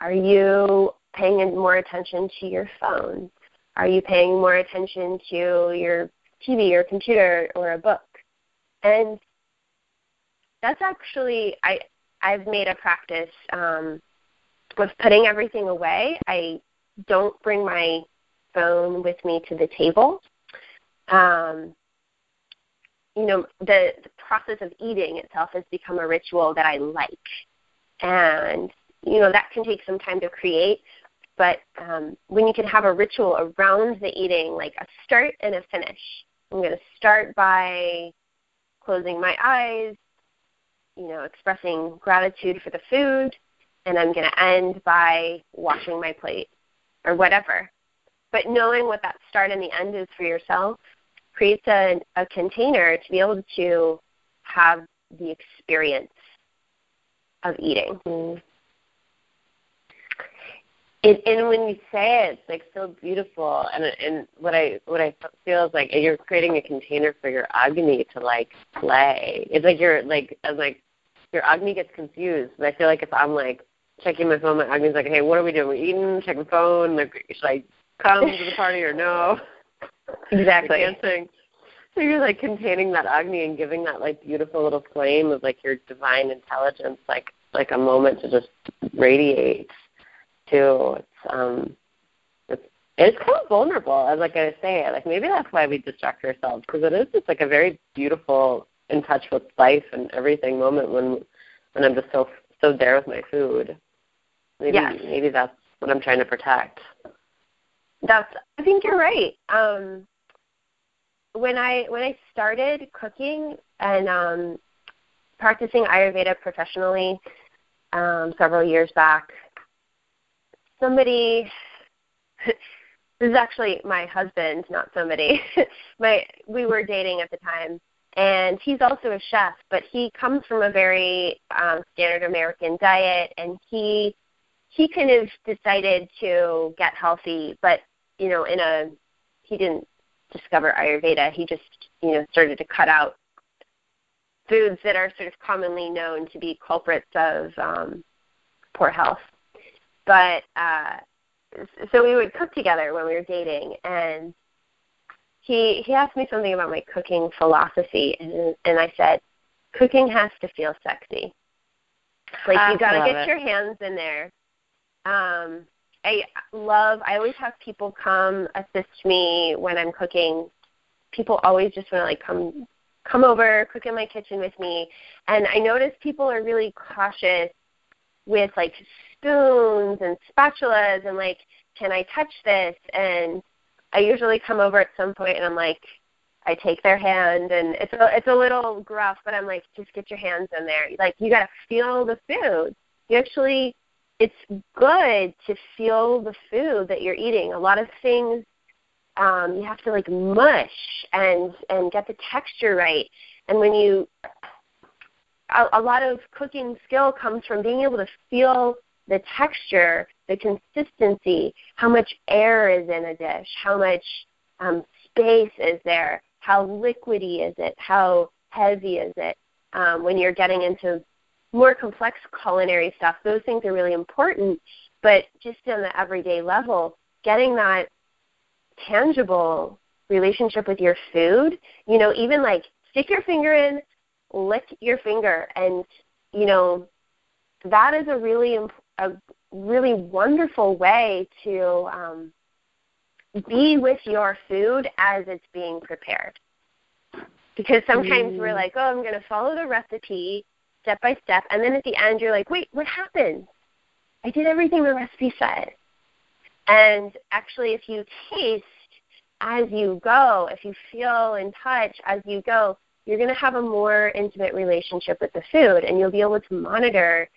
are you paying more attention to your phone? Are you paying more attention to your TV or computer or a book? And that's actually I I've made a practice um, with putting everything away. I don't bring my phone with me to the table. Um, you know, the, the process of eating itself has become a ritual that I like, and you know that can take some time to create. But um, when you can have a ritual around the eating, like a start and a finish, I'm going to start by closing my eyes, you know, expressing gratitude for the food, and I'm going to end by washing my plate or whatever. But knowing what that start and the end is for yourself creates a, a container to be able to have the experience of eating. Mm. It, and when you say it, it's like so beautiful. And and what I what I feel is like you're creating a container for your agni to like play. It's like you're like as like your agni gets confused. But I feel like if I'm like checking my phone, my agni's like, hey, what are we doing? We're eating? Checking phone? Like, should I come to the party or no? Exactly. dancing. So you're like containing that agni and giving that like beautiful little flame of like your divine intelligence, like like a moment to just radiate too. It's um, it's it's kind of vulnerable, as like I say. Like maybe that's why we distract ourselves because it is just like a very beautiful, in touch with life and everything moment when when I'm just so so there with my food. Maybe yes. maybe that's what I'm trying to protect. That's. I think you're right. Um, when I when I started cooking and um, practicing Ayurveda professionally um, several years back, somebody this is actually my husband, not somebody. my we were dating at the time, and he's also a chef, but he comes from a very um, standard American diet, and he he kind of decided to get healthy, but you know, in a he didn't discover Ayurveda. He just you know started to cut out foods that are sort of commonly known to be culprits of um, poor health but uh so we would cook together when we were dating and he he asked me something about my cooking philosophy and and I said cooking has to feel sexy. Like you got to get it. your hands in there. Um I love I always have people come assist me when I'm cooking. People always just want to like come come over, cook in my kitchen with me. And I notice people are really cautious with like spoons and spatulas and like, can I touch this? And I usually come over at some point and I'm like, I take their hand and it's a it's a little gruff, but I'm like, just get your hands in there. Like you gotta feel the food. You actually it's good to feel the food that you're eating. A lot of things um, you have to like mush and and get the texture right. And when you a, a lot of cooking skill comes from being able to feel the texture, the consistency, how much air is in a dish, how much um, space is there, how liquidy is it, how heavy is it. Um, when you're getting into more complex culinary stuff, those things are really important. But just on the everyday level, getting that tangible relationship with your food, you know, even like stick your finger in, lick your finger, and you know, that is a really imp- a, really wonderful way to um, be with your food as it's being prepared. Because sometimes mm. we're like, oh, I'm going to follow the recipe step by step, and then at the end you're like, wait, what happened? I did everything the recipe said. And actually, if you taste as you go, if you feel and touch as you go, you're going to have a more intimate relationship with the food, and you'll be able to monitor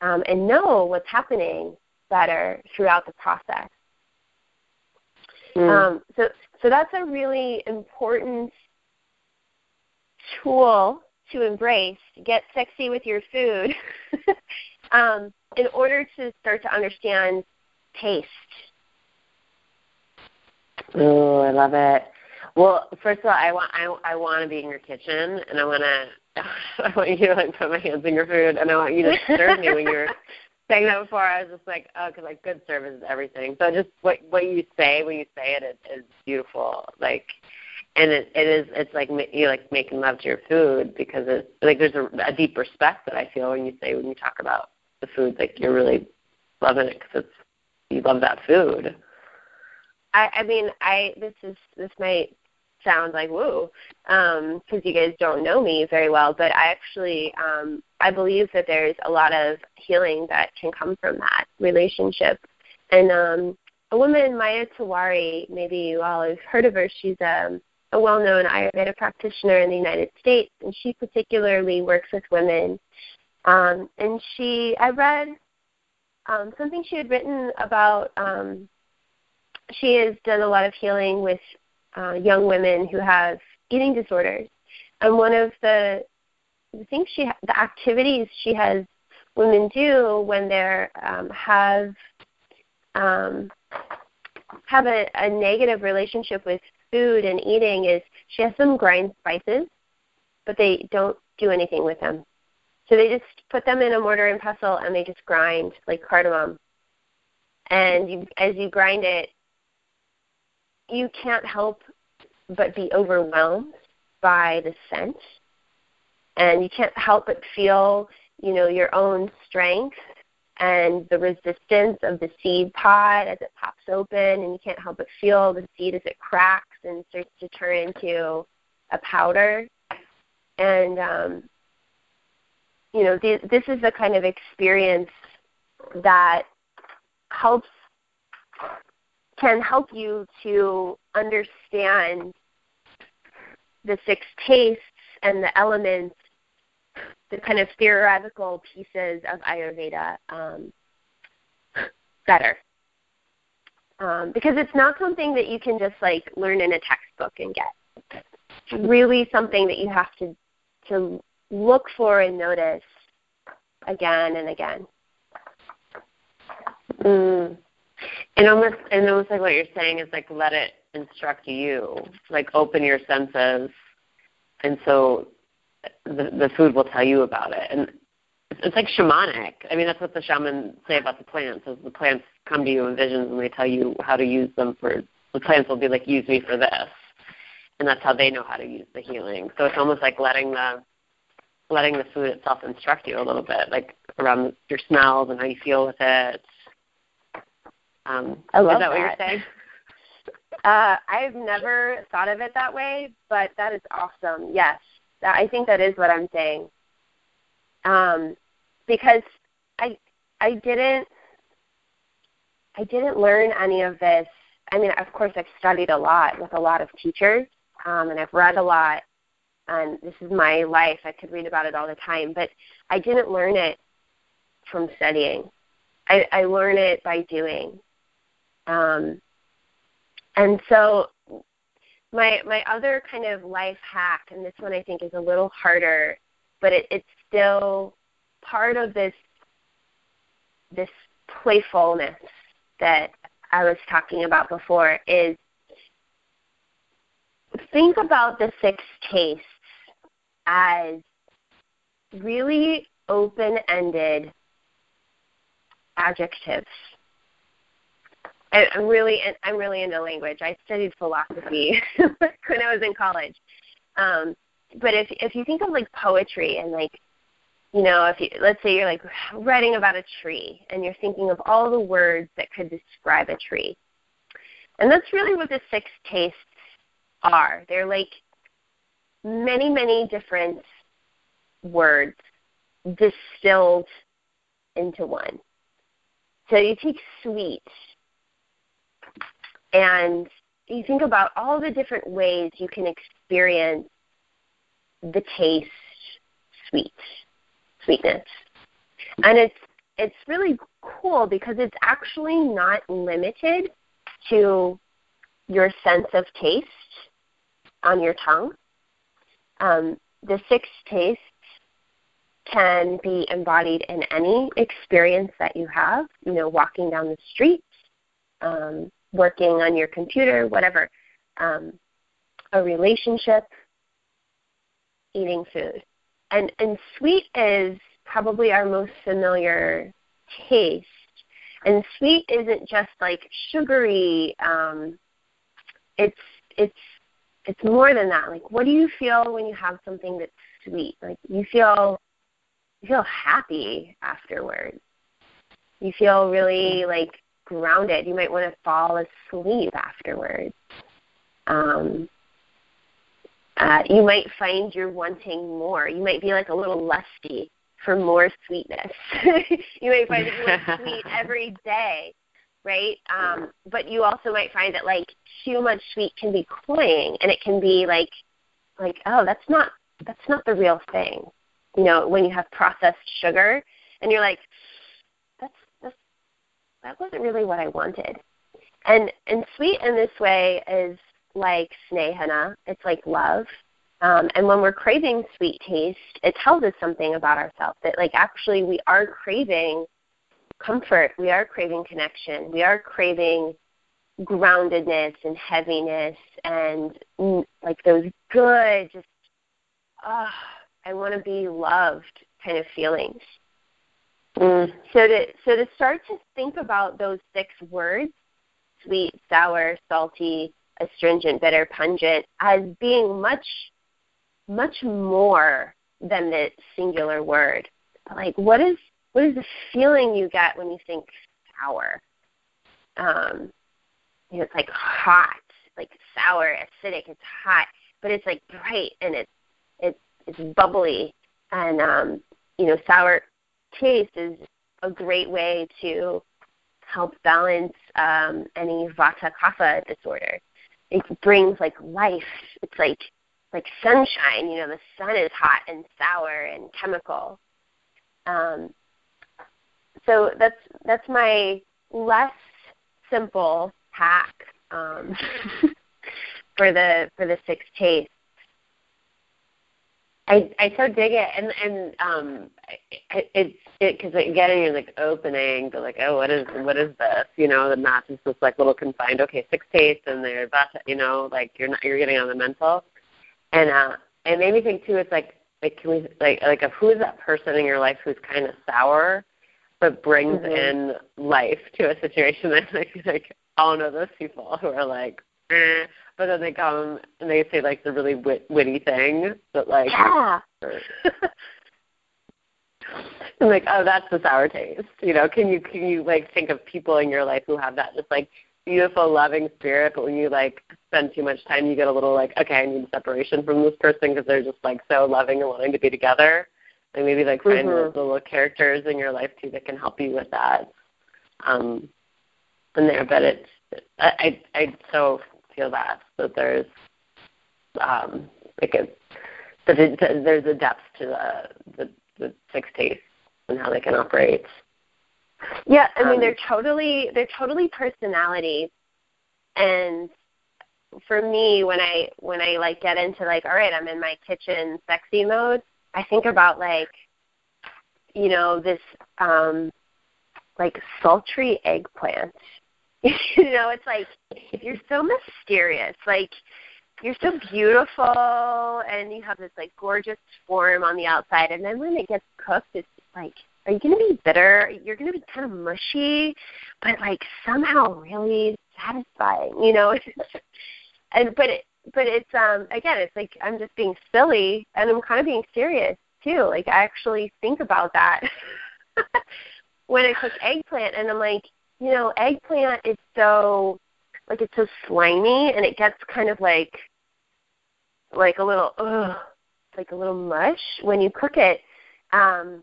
um, and know what's happening better throughout the process. Mm. Um, so, so that's a really important tool to embrace. Get sexy with your food um, in order to start to understand taste. Oh, I love it. Well, first of all, I want I I want to be in your kitchen, and I want to I want you to like put my hands in your food, and I want you to serve me when you're saying that before. I was just like, oh, because like good service is everything. So just what what you say when you say it is, is beautiful. Like, and it it is it's like you like making love to your food because it's like there's a, a deep respect that I feel when you say when you talk about the food, like you're really loving it because it's you love that food. I, I mean, I this is this might sound like woo, because um, you guys don't know me very well, but I actually um, I believe that there's a lot of healing that can come from that relationship. And um, a woman, Maya Tiwari, maybe you all have heard of her. She's um, a well-known Ayurveda practitioner in the United States, and she particularly works with women. Um, and she, I read um, something she had written about um, she has done a lot of healing with uh, young women who have eating disorders. And one of the, things she, the activities she has women do when they um, have um, have a, a negative relationship with food and eating is she has them grind spices, but they don't do anything with them. So they just put them in a mortar and pestle and they just grind like cardamom. And you, as you grind it, you can't help but be overwhelmed by the scent. And you can't help but feel you know your own strength and the resistance of the seed pod as it pops open. And you can't help but feel the seed as it cracks and starts to turn into a powder. And um you know th- this is the kind of experience that helps can help you to understand the six tastes and the elements, the kind of theoretical pieces of Ayurveda um, better. Um, because it's not something that you can just like learn in a textbook and get. It's really something that you have to to look for and notice again and again. Mm. And almost and almost like what you're saying is like let it instruct you, like open your senses, and so the the food will tell you about it. And it's like shamanic. I mean, that's what the shamans say about the plants. Is the plants come to you in visions and they tell you how to use them for. The plants will be like, use me for this, and that's how they know how to use the healing. So it's almost like letting the letting the food itself instruct you a little bit, like around your smells and how you feel with it um, I love is that, that. what you're saying? Uh, I've never thought of it that way, but that is awesome. Yes, that, I think that is what I'm saying. Um, because I I didn't I didn't learn any of this. I mean, of course, I've studied a lot with a lot of teachers, um, and I've read a lot, and this is my life. I could read about it all the time, but I didn't learn it from studying. I, I learn it by doing. Um, and so my my other kind of life hack, and this one I think is a little harder, but it, it's still part of this this playfulness that I was talking about before is think about the six tastes as really open ended adjectives I, I'm really I'm really into language. I studied philosophy when I was in college. Um, but if if you think of like poetry and like you know, if you let's say you're like writing about a tree and you're thinking of all the words that could describe a tree. And that's really what the six tastes are. They're like many, many different words distilled into one. So you take sweet and you think about all the different ways you can experience the taste sweet, sweetness. And it's it's really cool because it's actually not limited to your sense of taste on your tongue. Um, the six tastes can be embodied in any experience that you have, you know, walking down the street, um, working on your computer, whatever, um, a relationship, eating food. And, and sweet is probably our most familiar taste. And sweet isn't just like sugary. Um, it's it's it's more than that. Like, what do you feel when you have something that's sweet? Like, you feel you feel happy afterwards. You feel really like grounded. You might want to fall asleep afterwards. Um, uh, you might find you're wanting more. You might be like a little lusty for more sweetness. you might find that you want sweet every day, right? Um, but you also might find that like too much sweet can be cloying, and it can be like, like oh, that's not that's not the real thing. You know, when you have processed sugar, and you're like, that wasn't really what I wanted. And and sweet in this way is like snehana. It's like love. Um, and when we're craving sweet taste, it tells us something about ourselves that, like, actually, we are craving comfort, we are craving connection, we are craving groundedness and heaviness and like those good, just, oh, I want to be loved kind of feelings. Mm. So to so to start to think about those six words, sweet, sour, salty, astringent, bitter, pungent, as being much, much more than the singular word. Like, what is what is the feeling you get when you think sour? Um, you know, it's like hot, like sour, acidic. It's hot, but it's like bright and it's it's it's bubbly, and um, you know, sour taste is a great way to help balance um, any vata kapha disorder it brings like life. It's like like sunshine. You know, the sun is hot and sour and chemical. Um, so that's that's my less simple hack um, for the for the six tastes. I I so dig it, and and um, it, it's it because again you're like opening to like oh what is what is this? You know the and not just this like little confined. Okay six tastes and they're about you know like you're not you're getting on the mental, and uh it made me think too it's like like can we like like of who is that person in your life who's kind of sour, but brings mm-hmm. in life to a situation that's like like all know those people who are like eh, but then they come and they say like the really wit- witty thing that like yeah. I'm like, oh, that's the sour taste. You know, can you can you like think of people in your life who have that just like beautiful, loving spirit, but when you like spend too much time, you get a little like, okay, I need separation from this person because they're just like so loving and wanting to be together. And maybe like find mm-hmm. those little characters in your life too that can help you with that. Um, in there, but it's I I, I so feel that that there's um like a that it, there's a depth to the the, the six tastes and how they can operate. Yeah, I mean um, they're totally they're totally personality, and for me when I when I like get into like all right I'm in my kitchen sexy mode, I think about like you know this um like sultry eggplant you know, it's like you're so mysterious. Like you're so beautiful and you have this like gorgeous form on the outside and then when it gets cooked it's like are you going to be bitter? You're going to be kind of mushy, but like somehow really satisfying, you know? and but it, but it's um again, it's like I'm just being silly and I'm kind of being serious too. Like I actually think about that when I cook eggplant, and I'm like, you know, eggplant is so like it's so slimy, and it gets kind of like like a little ugh, like a little mush when you cook it. Um,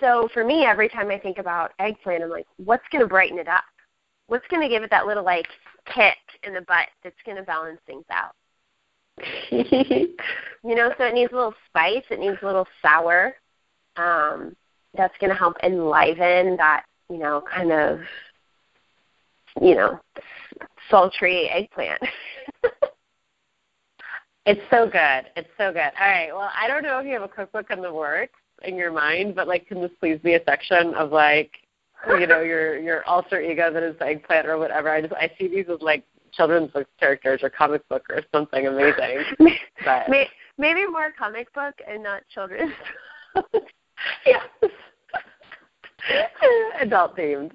so for me, every time I think about eggplant, I'm like, what's going to brighten it up? What's going to give it that little like kick in the butt that's going to balance things out? you know, so it needs a little spice. It needs a little sour. Um, that's going to help enliven that, you know, kind of, you know, sultry eggplant. it's so good. It's so good. All right. Well, I don't know if you have a cookbook in the works in your mind, but like, can this please be a section of like, you know, your your alter ego that is the eggplant or whatever? I just I see these as like children's book characters or comic book or something amazing. but maybe more comic book and not children's. yeah. Adult themed.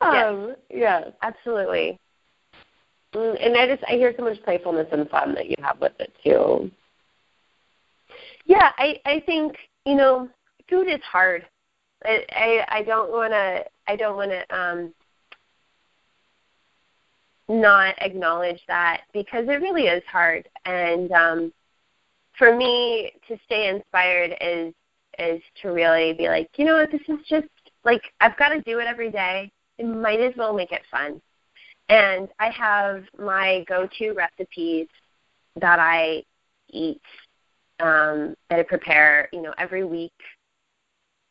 Um, yes. Yeah. Absolutely. Mm, and I just I hear so much playfulness and fun that you have with it too. Yeah, I I think you know food is hard. I I, I don't want to I don't want to um not acknowledge that because it really is hard and um for me to stay inspired is is to really be like you know what this is just like i've got to do it every day it might as well make it fun and i have my go to recipes that i eat um that i prepare you know every week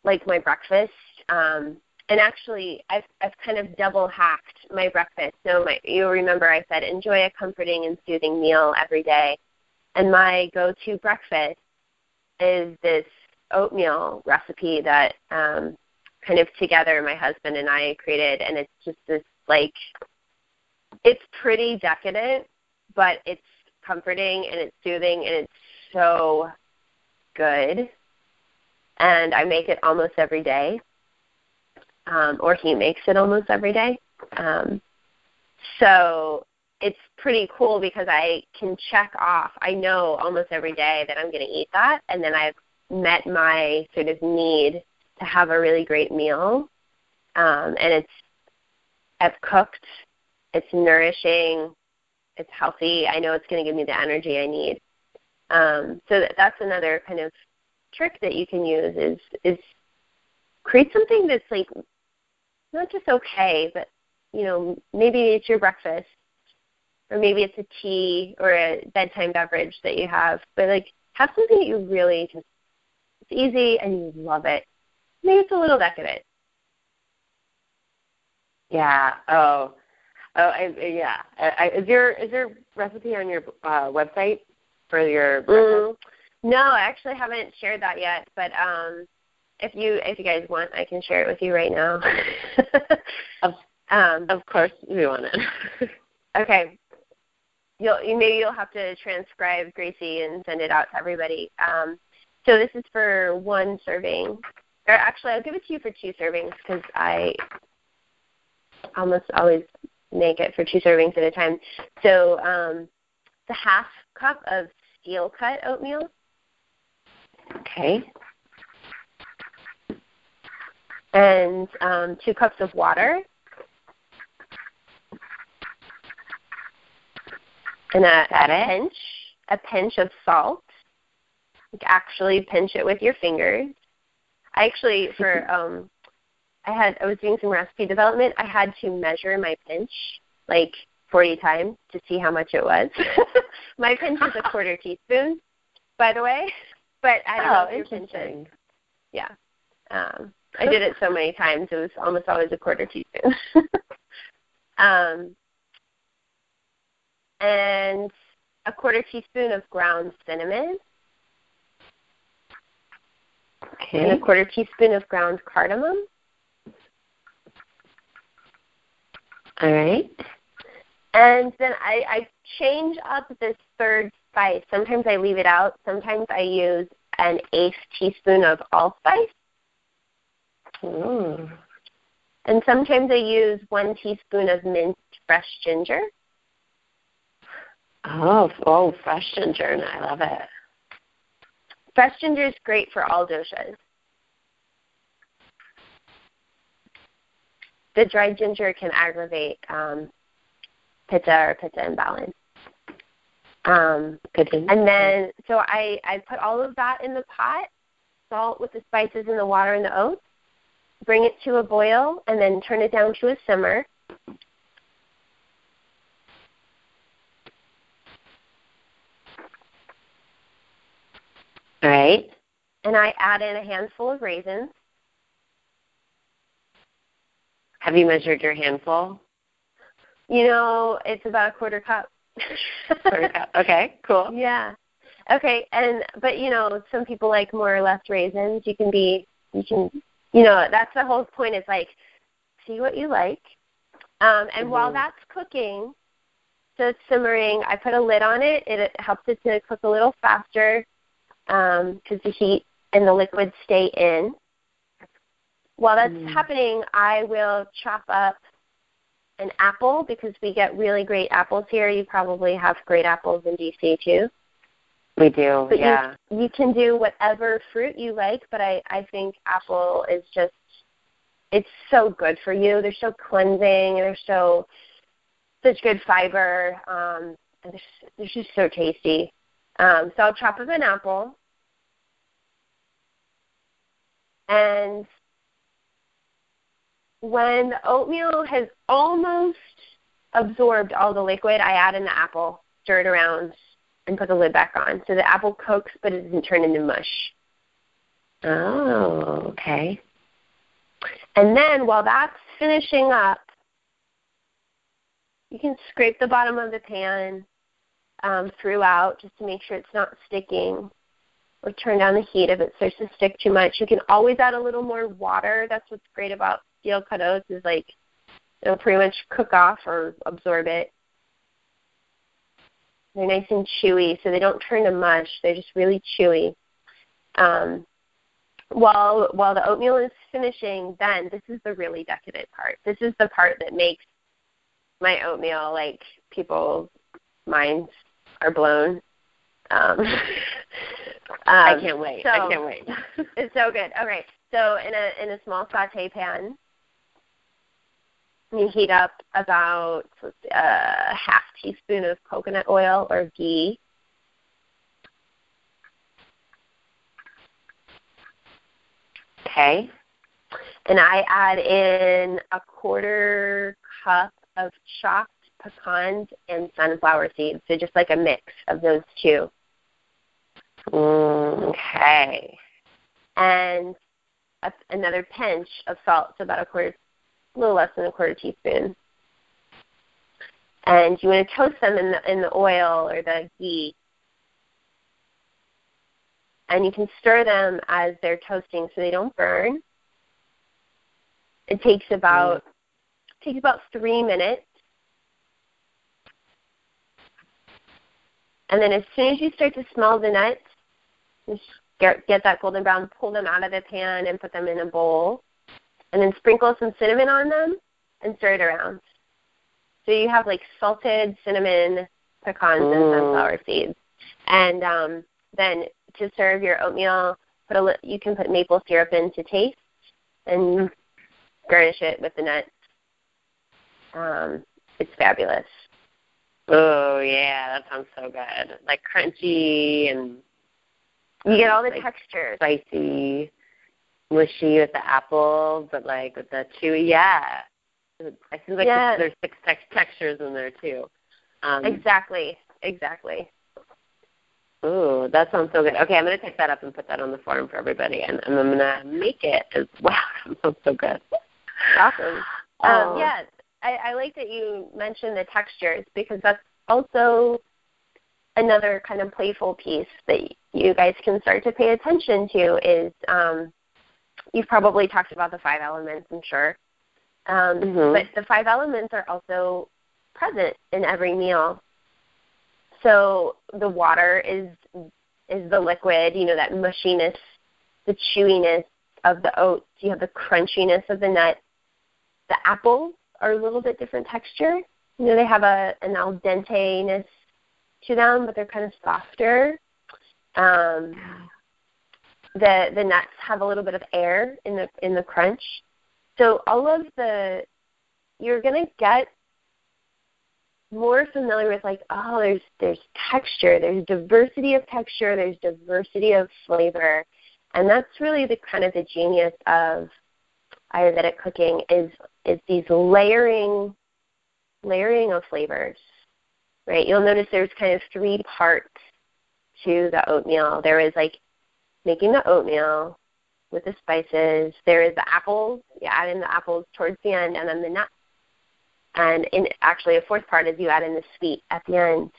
like my breakfast um and actually I've I've kind of double hacked my breakfast. So my you'll remember I said enjoy a comforting and soothing meal every day. And my go to breakfast is this oatmeal recipe that um kind of together my husband and I created and it's just this like it's pretty decadent, but it's comforting and it's soothing and it's so good. And I make it almost every day um, or he makes it almost every day. Um, so it's pretty cool because I can check off. I know almost every day that I'm going to eat that, and then I've met my sort of need to have a really great meal. Um, and it's I've cooked. It's nourishing. It's healthy. I know it's going to give me the energy I need. Um, so that, that's another kind of trick that you can use is is create something that's like not just okay, but you know, maybe it's your breakfast, or maybe it's a tea or a bedtime beverage that you have. But like, have something that you really just it's easy and you love it. Maybe it's a little decadent. Yeah. Oh. Oh. I, yeah. I, is your is your recipe on your uh, website for your? Mm, no, I actually haven't shared that yet. But um, if you if you guys want, I can share it with you right now. of, um, of course, we want it. okay. You'll you, maybe you'll have to transcribe Gracie and send it out to everybody. Um, so this is for one serving, or actually, I'll give it to you for two servings because I almost always make it for two servings at a time. So um, the half cup of steel cut oatmeal. Okay and um, two cups of water, and a, a pinch, a pinch of salt. Actually pinch it with your fingers. I actually for um, I had I was doing some recipe development. I had to measure my pinch like 40 times to see how much it was. my pinch is a quarter teaspoon, by the way, but I don't oh, know if is. Yeah. Um, I did it so many times; it was almost always a quarter teaspoon. um, and a quarter teaspoon of ground cinnamon. Okay. And a quarter teaspoon of ground cardamom. All right. And then I, I change up this third spice. Sometimes I leave it out. Sometimes I use an eighth teaspoon of allspice. Mm. And sometimes I use one teaspoon of minced fresh ginger. Oh, oh, fresh ginger, and I love it. Fresh ginger is great for all doshas. The dried ginger can aggravate um, pitta or pitta imbalance. Um, Good. and then, so I, I put all of that in the pot, salt with the spices and the water and the oats, bring it to a boil, and then turn it down to a simmer. All right. And I add in a handful of raisins. Have you measured your handful? You know, it's about a quarter cup. Quarter cup. Okay, cool. Yeah. Okay, and but you know, some people like more or less raisins. You can be you can you know, that's the whole point is like see what you like. Um and while Mhm. that's cooking, so it's simmering, I put a lid on. It, it helps it to cook a little faster um cuz the heat and the liquids stay in. While that's Mm. happening, I will chop up an apple because we get really great apples here. You probably have great apples in DC too. We do. But yeah. you you can do whatever fruit you like, but I I think apple is just it's so good for you. They're so cleansing. They're so such good fiber. Um, and they're, they're just so tasty. Um, so I'll chop up an apple, and when the oatmeal has almost absorbed all the liquid, I add in the apple, stir it around, and put the lid back on. So the apple cooks, but it doesn't turn into mush. Oh, okay. And then while that's finishing up, you can scrape the bottom of the pan um, throughout just to make sure it's not sticking or turn down the heat if it starts to stick too much. You can always add a little more water. That's what's great about steel cut oats is like it'll pretty much cook off or absorb it. They're nice and chewy, so they don't turn to mush. They're just really chewy. Um, while while the oatmeal is finishing, then this is the really decadent part. This is the part that makes my oatmeal like people's minds are blown. Um, I um, can't wait. so- I can't wait. it's so good. Okay, so in a in a small saute pan, you heat up about a half teaspoon of coconut oil or ghee. okay. and I add in a quarter cup of chopped pecans and sunflower seeds. So just like a mix of those two. Mm, okay. And a, another pinch of salt, so about a quarter, a little less than a quarter teaspoon. And you want to toast them in the in the oil or the ghee. And you can stir them as they're toasting so they don't burn. It takes about takes about three minutes. And then as soon as you start to smell the nuts, just get, get that golden brown, pull them out of the pan and put them in a bowl. And then sprinkle some cinnamon on them and stir it around. So you have like salted cinnamon, pecans, and Mm. sunflower seeds. And um, then to serve your oatmeal, put a li- you can put maple syrup in to taste, and garnish it with the nuts. Um, it's fabulous. Oh yeah, that sounds so good. Like crunchy and You get all the Like- textures. spicy, mushy with the apple, but like with the chewy. Yeah, I feel like there's six tex- textures in there too. Um, Exactly. Exactly. Ooh, that sounds so good. Okay, I'm gonna take that up and put that on the forum for everybody, and, and I'm gonna make it as well. That sounds so good. Awesome. Oh. Um, yeah, I, I like that you mentioned the textures because that's also another kind of playful piece that you guys can start to pay attention to is um, you've probably talked about the five elements, I'm sure. Um, Mhm. But the five elements are also present in every meal. So the water is is the liquid, you know, that mushiness, the chewiness of the oats. You have the crunchiness of the nuts. The apples are a little bit different texture. You know, they have a an al dente-ness to them, but they're kind of softer. Um, the the nuts have a little bit of air in the in the crunch. So all of the you're gonna get more familiar with like oh there's there's texture there's diversity of texture there's diversity of flavor and that's really the kind of the genius of ayurvedic cooking is is these layering layering of flavors right? You'll notice there's kind of three parts to the oatmeal. There is like making the oatmeal with the spices. There is the apples. You add in the apples towards the end and then the nuts. And in actually a fourth part is you add in the sweet at the end.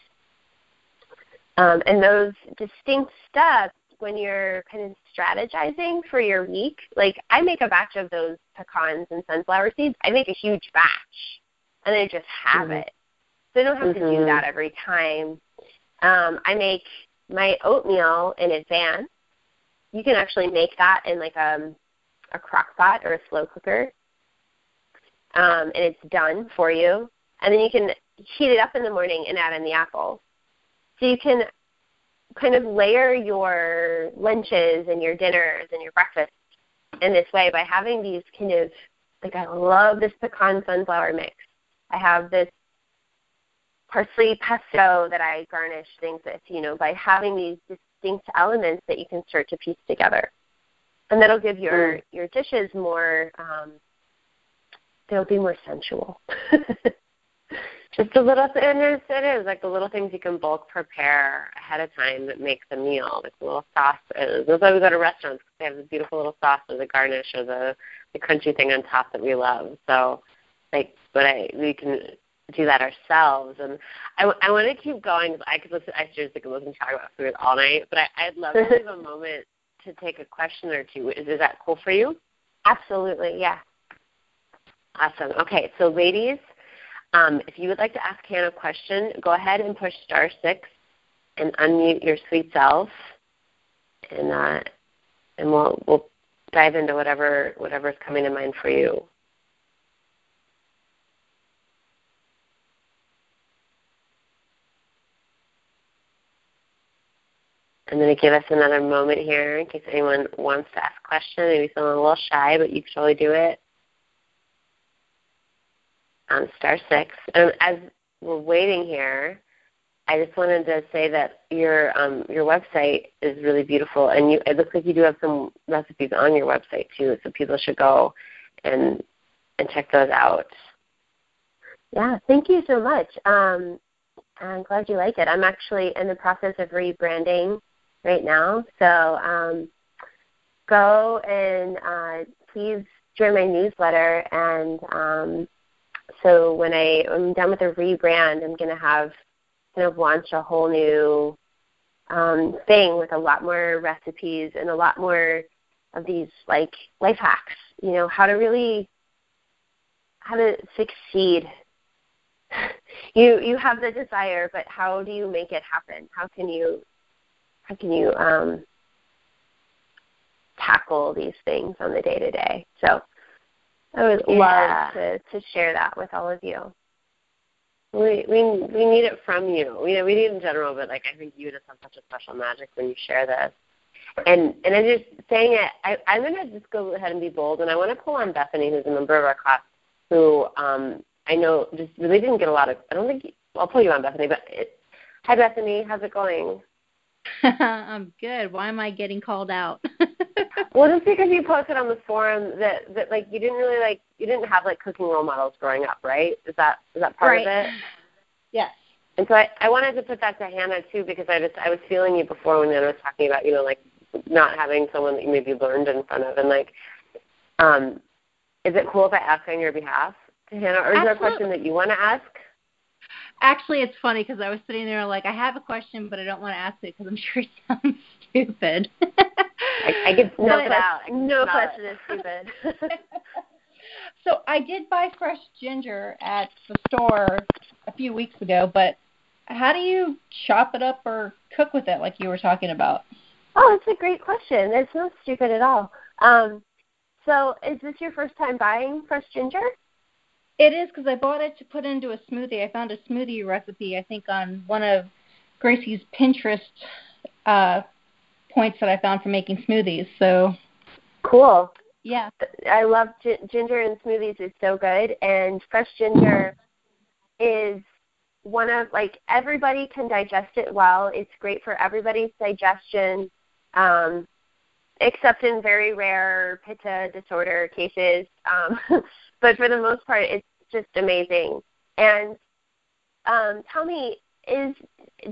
Um, and those distinct steps when you're kind of strategizing for your week, like I make a batch of those pecans and sunflower seeds. I make a huge batch, and I just have mm-hmm. it. So I don't have mm-hmm. to do mm-hmm. that every time. Um, I make my oatmeal in advance. You can actually make that in like a, um, a crock pot or a slow cooker um, and it's done for you. And then you can heat it up in the morning and add in the apples. So you can kind of layer your lunches and your dinners and your breakfasts in this way by having these kind of like I love this pecan sunflower mix. I have this parsley pesto that I garnish things with, you know, by having these distinct elements that you can start to piece together. And that'll give your, mm. your dishes more um, they'll be more sensual. Just a little, and there's, it is like the little things you can bulk prepare ahead of time that make the meal, like the little sauce. That's why we go to restaurants because they have this beautiful little sauce or the garnish or the the crunchy thing on top that we love. So, like, but I we can do that ourselves. And I, I want to keep going. Because i could listen. I seriously could listen to talk about food all night. But I, I'd love to have a moment to take a question or two. Is, is that cool for you? Absolutely. Yeah. Awesome. Okay, so ladies, um, if you would like to ask Hannah a question, go ahead and push star six and unmute your sweet self, and uh, and we'll we'll dive into whatever whatever's coming to mind for you. I'm going to give us another moment here in case anyone wants to ask a question, maybe feeling a little shy, but you can totally do it um, star six. And as we're waiting here, I just wanted to say that your um, your website is really beautiful, and you it looks like you do have some recipes on your website too, so people should go and and check those out. Yeah, thank you so much. Um, I'm glad you like it. I'm actually in the process of rebranding right now, so um, go and uh, please join my newsletter and um, so when I am done with the rebrand, I'm going to have kind of launch a whole new um, thing with a lot more recipes and a lot more of these like life hacks. You know how to really how to succeed. you you have the desire, but how do you make it happen? How can you how can you um, tackle these things on the day to day? So I would yeah. love to, to share that with all of you. We we we need it from you. We we need it in general, but like I think you just have such a special magic when you share this. And and I'm just saying it. I, I'm gonna just go ahead and be bold, and I want to pull on Bethany, who's a member of our class, who um, I know just really didn't get a lot of. I don't think I'll pull you on Bethany, but it, hi Bethany, how's it going? I'm good. Why am I getting called out? well, just because you posted on the forum that that like you didn't really like you didn't have like cooking role models growing up, right? Is that is that part right. of it? Yes. And so I, I wanted to put that to Hannah too because I just I was feeling you before when Hannah was talking about you know like not having someone that you maybe learned in front of and like um is it cool if I ask on your behalf to Hannah or is Absolutely. there a question that you want to ask? Actually, it's funny because I was sitting there like I have a question, but I don't want to ask it because I'm sure it sounds stupid. I, I get no, it out. no question is stupid. so I did buy fresh ginger at the store a few weeks ago, but how do you chop it up or cook with it, like you were talking about? Oh, it's a great question. It's not stupid at all. Um, so, is this your first time buying fresh ginger? It is because I bought it to put into a smoothie. I found a smoothie recipe, I think, on one of Gracie's Pinterest uh, points that I found for making smoothies. So cool. Yeah, I love gi- ginger in smoothies. is so good, and fresh ginger is one of like everybody can digest it well. It's great for everybody's digestion, um, except in very rare pitta disorder cases. Um, but for the most part, it's just amazing. And um, tell me, is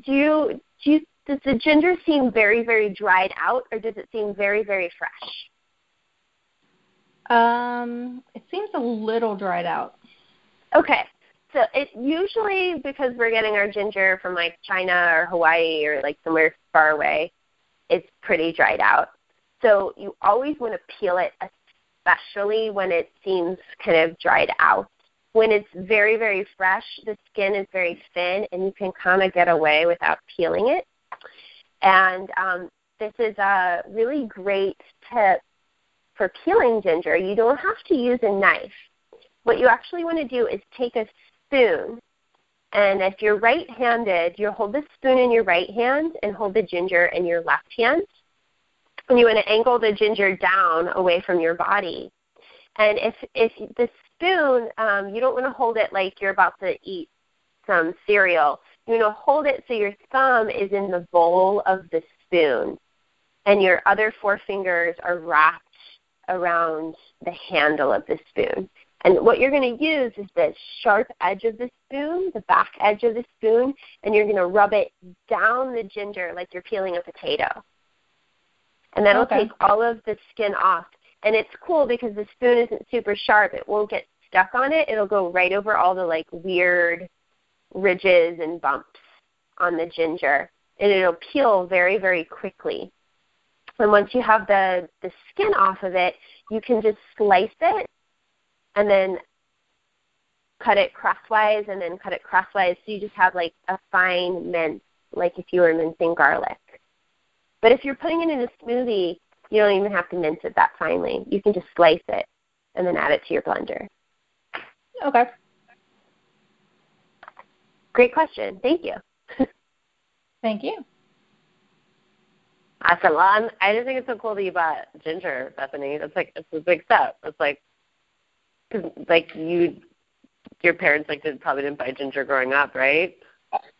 do you do you, does the ginger seem very very dried out, or does it seem very very fresh? Um, it seems a little dried out. Okay. So it usually because we're getting our ginger from like China or Hawaii or like somewhere far away, it's pretty dried out. So you always want to peel it, especially when it seems kind of dried out. When it's very very fresh, the skin is very thin, and you can kind of get away without peeling it. And um, this is a really great tip for peeling ginger. You don't have to use a knife. What you actually want to do is take a spoon, and if you're right handed, you hold the spoon in your right hand and hold the ginger in your left hand. You want to angle the ginger down away from your body. And if if the spoon, um, you don't want to hold it like you're about to eat some cereal. You want to hold it so your thumb is in the bowl of the spoon, and your other four fingers are wrapped around the handle of the spoon. And what you're going to use is the sharp edge of the spoon, the back edge of the spoon, and you're going to rub it down the ginger like you're peeling a potato. And that'll Okay. take all of the skin off. And it's cool because the spoon isn't super sharp. It won't get stuck on it. It'll go right over all the like weird ridges and bumps on the ginger. And it'll peel very, very quickly. And once you have the, the skin off of it, you can just slice it and then cut it crosswise and then cut it crosswise so you just have like a fine mince, like if you were mincing garlic. But if you're putting it in a smoothie, you don't even have to mince it that finely. You can just slice it and then add it to your blender. Okay. Great question. Thank you. Thank you. Awesome. Well, I'm, I just think it's so cool that you bought ginger, Bethany. It's like it's a big step. It's like, cause like you, your parents like did probably didn't buy ginger growing up, right?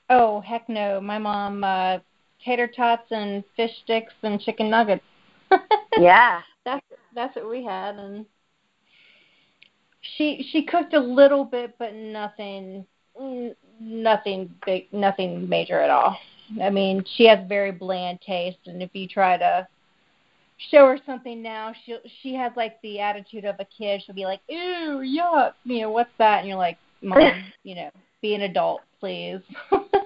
Oh heck no! My mom uh, tater tots and fish sticks and chicken nuggets. Yeah. that's that's what we had, and she she cooked a little bit, but nothing nothing big, nothing major at all. I mean, she has very bland taste, and if you try to show her something now, she she has like the attitude of a kid. She'll be like, "Ew, yuck," you know, what's that? And you're like, "Mom, you know, be an adult, please."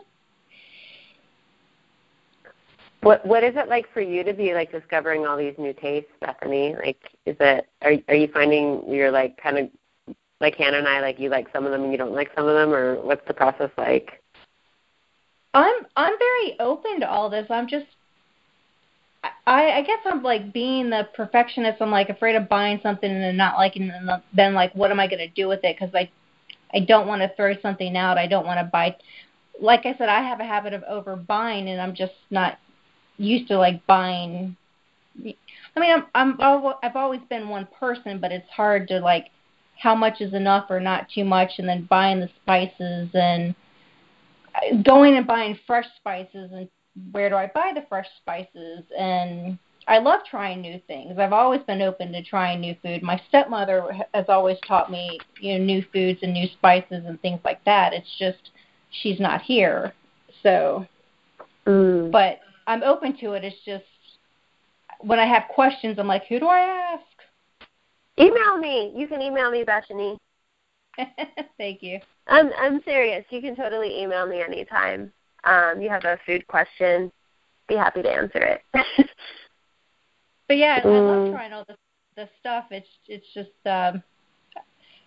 What What is it like for you to be like discovering all these new tastes, Bethany? Like, is it are Are you finding you're like kind of like Hannah and I, like you like some of them and you don't like some of them, or what's the process like? I'm I'm very open to all this. I'm just I I guess I'm like being the perfectionist. I'm like afraid of buying something and then not liking it, and then like what am I going to do with it? Because I I don't want to throw something out. I don't want to buy. Like I said, I have a habit of overbuying, and I'm just not used to like buying. I mean, I'm I'm al- I've always been one person, but it's hard to like how much is enough or not too much, and then buying the spices and going and buying fresh spices and where do I buy the fresh spices and I love trying new things. I've always been open to trying new food. My stepmother has always taught me, you know, new foods and new spices and things like that. It's just she's not here. So, Mm. but I'm open to it. It's just when I have questions, I'm like, who do I ask? Email me. You can email me, Bethany. Thank you. I'm I'm serious. You can totally email me anytime. Um, you have a food question, be happy to answer it. But yeah, I, I love Mm. trying all the the stuff. It's it's just um,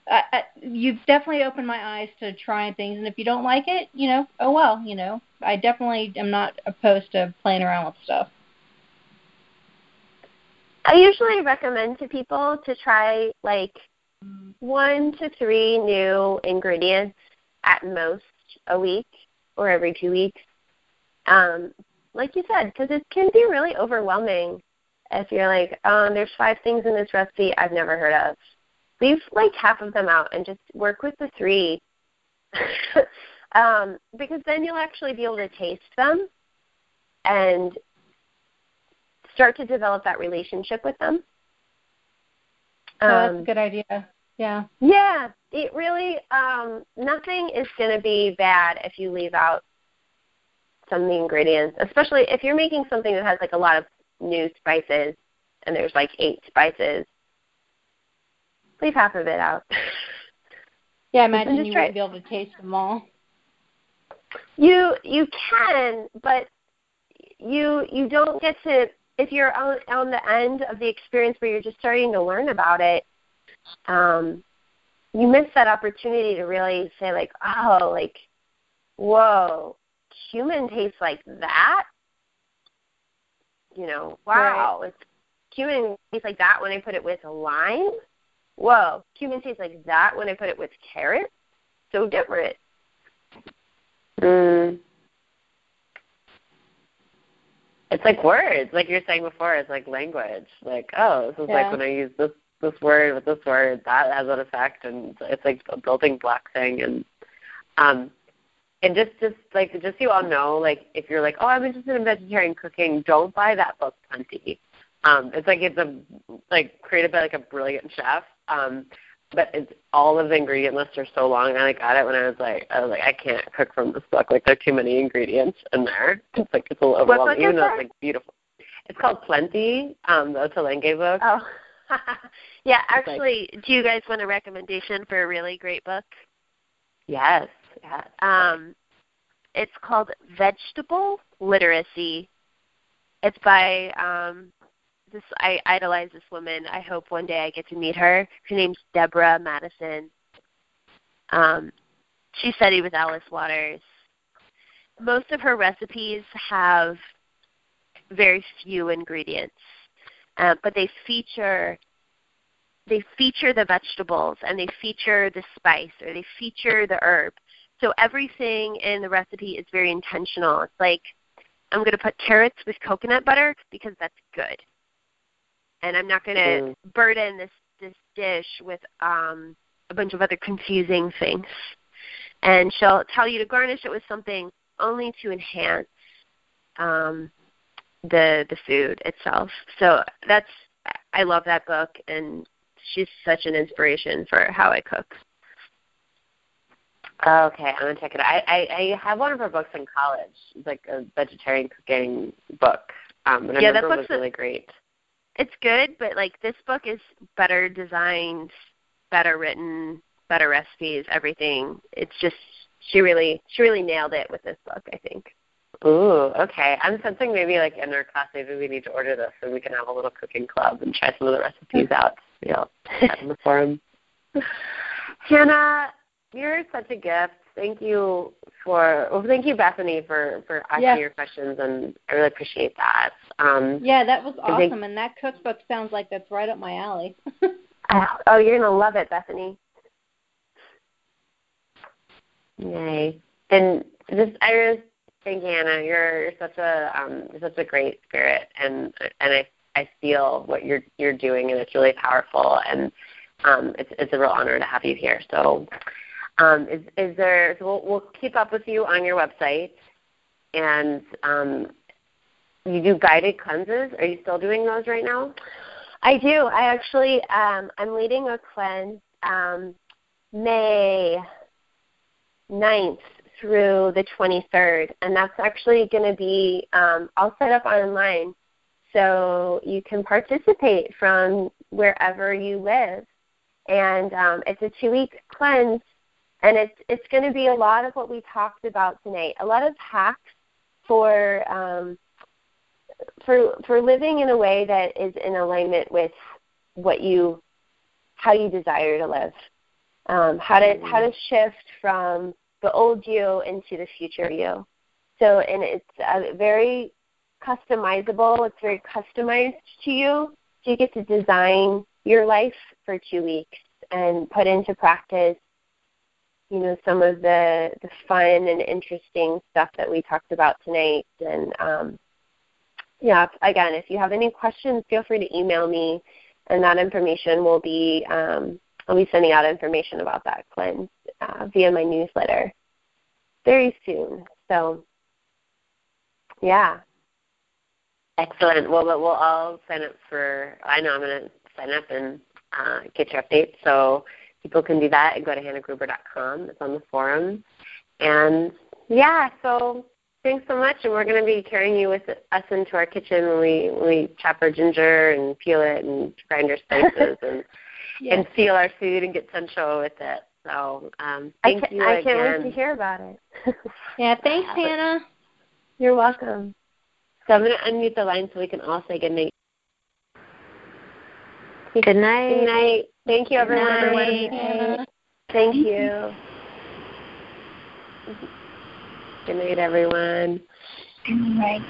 I, I, you've definitely opened my eyes to trying things, and if you don't like it, you know, oh well, you know. I definitely am not opposed to playing around with stuff. I usually recommend to people to try like one to three new ingredients at most a week or every two weeks. Um, like you said, because it can be really overwhelming if you're like, um, there's five things in this recipe I've never heard of. Leave like half of them out and just work with the three. um, because then you'll actually be able to taste them and start to develop that relationship with them. Oh, that's a um, good idea. Yeah. Yeah, it really um nothing is going to be bad if you leave out some of the ingredients, especially if you're making something that has like a lot of new spices and there's like eight spices. Leave half of it out. Yeah, imagine you won't be able to taste them all. You you can, but you you don't get to if you're on on the end of the experience where you're just starting to learn about it. Um, you miss that opportunity to really say like, oh, like, whoa, cumin tastes like that. You know, wow, right. it's cumin tastes like that when I put it with lime. Whoa, cumin tastes like that when I put it with carrots. So different. Mm. It's like words, like you were saying before. It's like language. Like, oh, this is yeah. like when I use this this word with this word, that has an effect, and it's like a building block thing. And um, and just just like just so you all know, like if you're like, oh, I'm interested in vegetarian cooking, don't buy that book, Plenty. Um, it's like it's a like created by like a brilliant chef. Um, but it's all of the ingredient lists are so long. And I got it when I was like, I was like, I can't cook from this book. Like there are too many ingredients in there. It's like it's a little overwhelming, even though it's like beautiful. It's called Plenty, um, the Ottolenghi book. Oh. yeah, actually, like, do you guys want a recommendation for a really great book? Yes. yes. Um, it's called Vegetable Literacy. It's by um, this I idolize this woman. I hope one day I get to meet her. Her name's Deborah Madison. Um, she studied with Alice Waters. Most of her recipes have very few ingredients, uh, but they feature they feature the vegetables and they feature the spice or they feature the herb. So everything in the recipe is very intentional. It's like I'm going to put carrots with coconut butter because that's good and I'm not going to mm. burden this this dish with um, a bunch of other confusing things. And she'll tell you to garnish it with something only to enhance um, the the food itself. So that's I love that book, and she's such an inspiration for how I cook. Okay, I'm gonna check it out. I, I, I have one of her books in college. It's like a vegetarian cooking book. Um, and I yeah, remember that book's was really great it's good, but like this book is better designed, better written, better recipes, everything. It's just she really she really nailed it with this book, I think. Ooh, okay. I'm sensing maybe like in our class maybe we need to order this so we can have a little cooking club and try some of the recipes out. You know, in the forum. Hannah, you're such a gift. Thank you for well, thank you, Bethany, for for asking yeah. your questions, and I really appreciate that. Um, yeah, that was awesome, think, and that cookbook sounds like that's right up my alley. uh, oh, you're gonna love it, Bethany. Yay! And just I just think Hannah, you're you're such a um, you're such a great spirit, and and I I feel what you're you're doing, and it's really powerful, and um, it's it's a real honor to have you here. So um, is, is there? So we'll, we'll keep up with you on your website, and um, you do guided cleanses. Are you still doing those right now? I do. I actually um, I'm leading a cleanse um, May 9th through the 23rd, and that's actually going to be um, all set up online, so you can participate from wherever you live. And um, it's a two-week cleanse and it's it's going to be a lot of what we talked about tonight. A lot of hacks for um, for for living in a way that is in alignment with what you how you desire to live. Um, how to how to shift from the old you into the future you. So and it's uh, very customizable. It's very customized to you. So you get to design your life for two weeks and put into practice you know some of the the fun and interesting stuff that we talked about tonight. And um, yeah, again, if you have any questions, feel free to email me, and that information will be um, I'll be sending out information about that cleanse uh, via my newsletter very soon. So yeah. Excellent. Well, we'll all sign up for. I know I'm going to sign up and uh, get your updates. So people can do that and go to hannahgruber.com. It's on the forum. And yeah, so thanks so much. And we're going to be carrying you with us into our kitchen when we when we chop our ginger and peel it and grind our spices and yes. and seal our food and get sensual with it. So um, thank I can, you I again. can't wait to hear about it. yeah, thanks, Hannah. You're welcome. So I'm going to unmute the line so we can all say good night. Good night. Good night. Thank you, everyone. Thank you. Good night, everyone. Good night.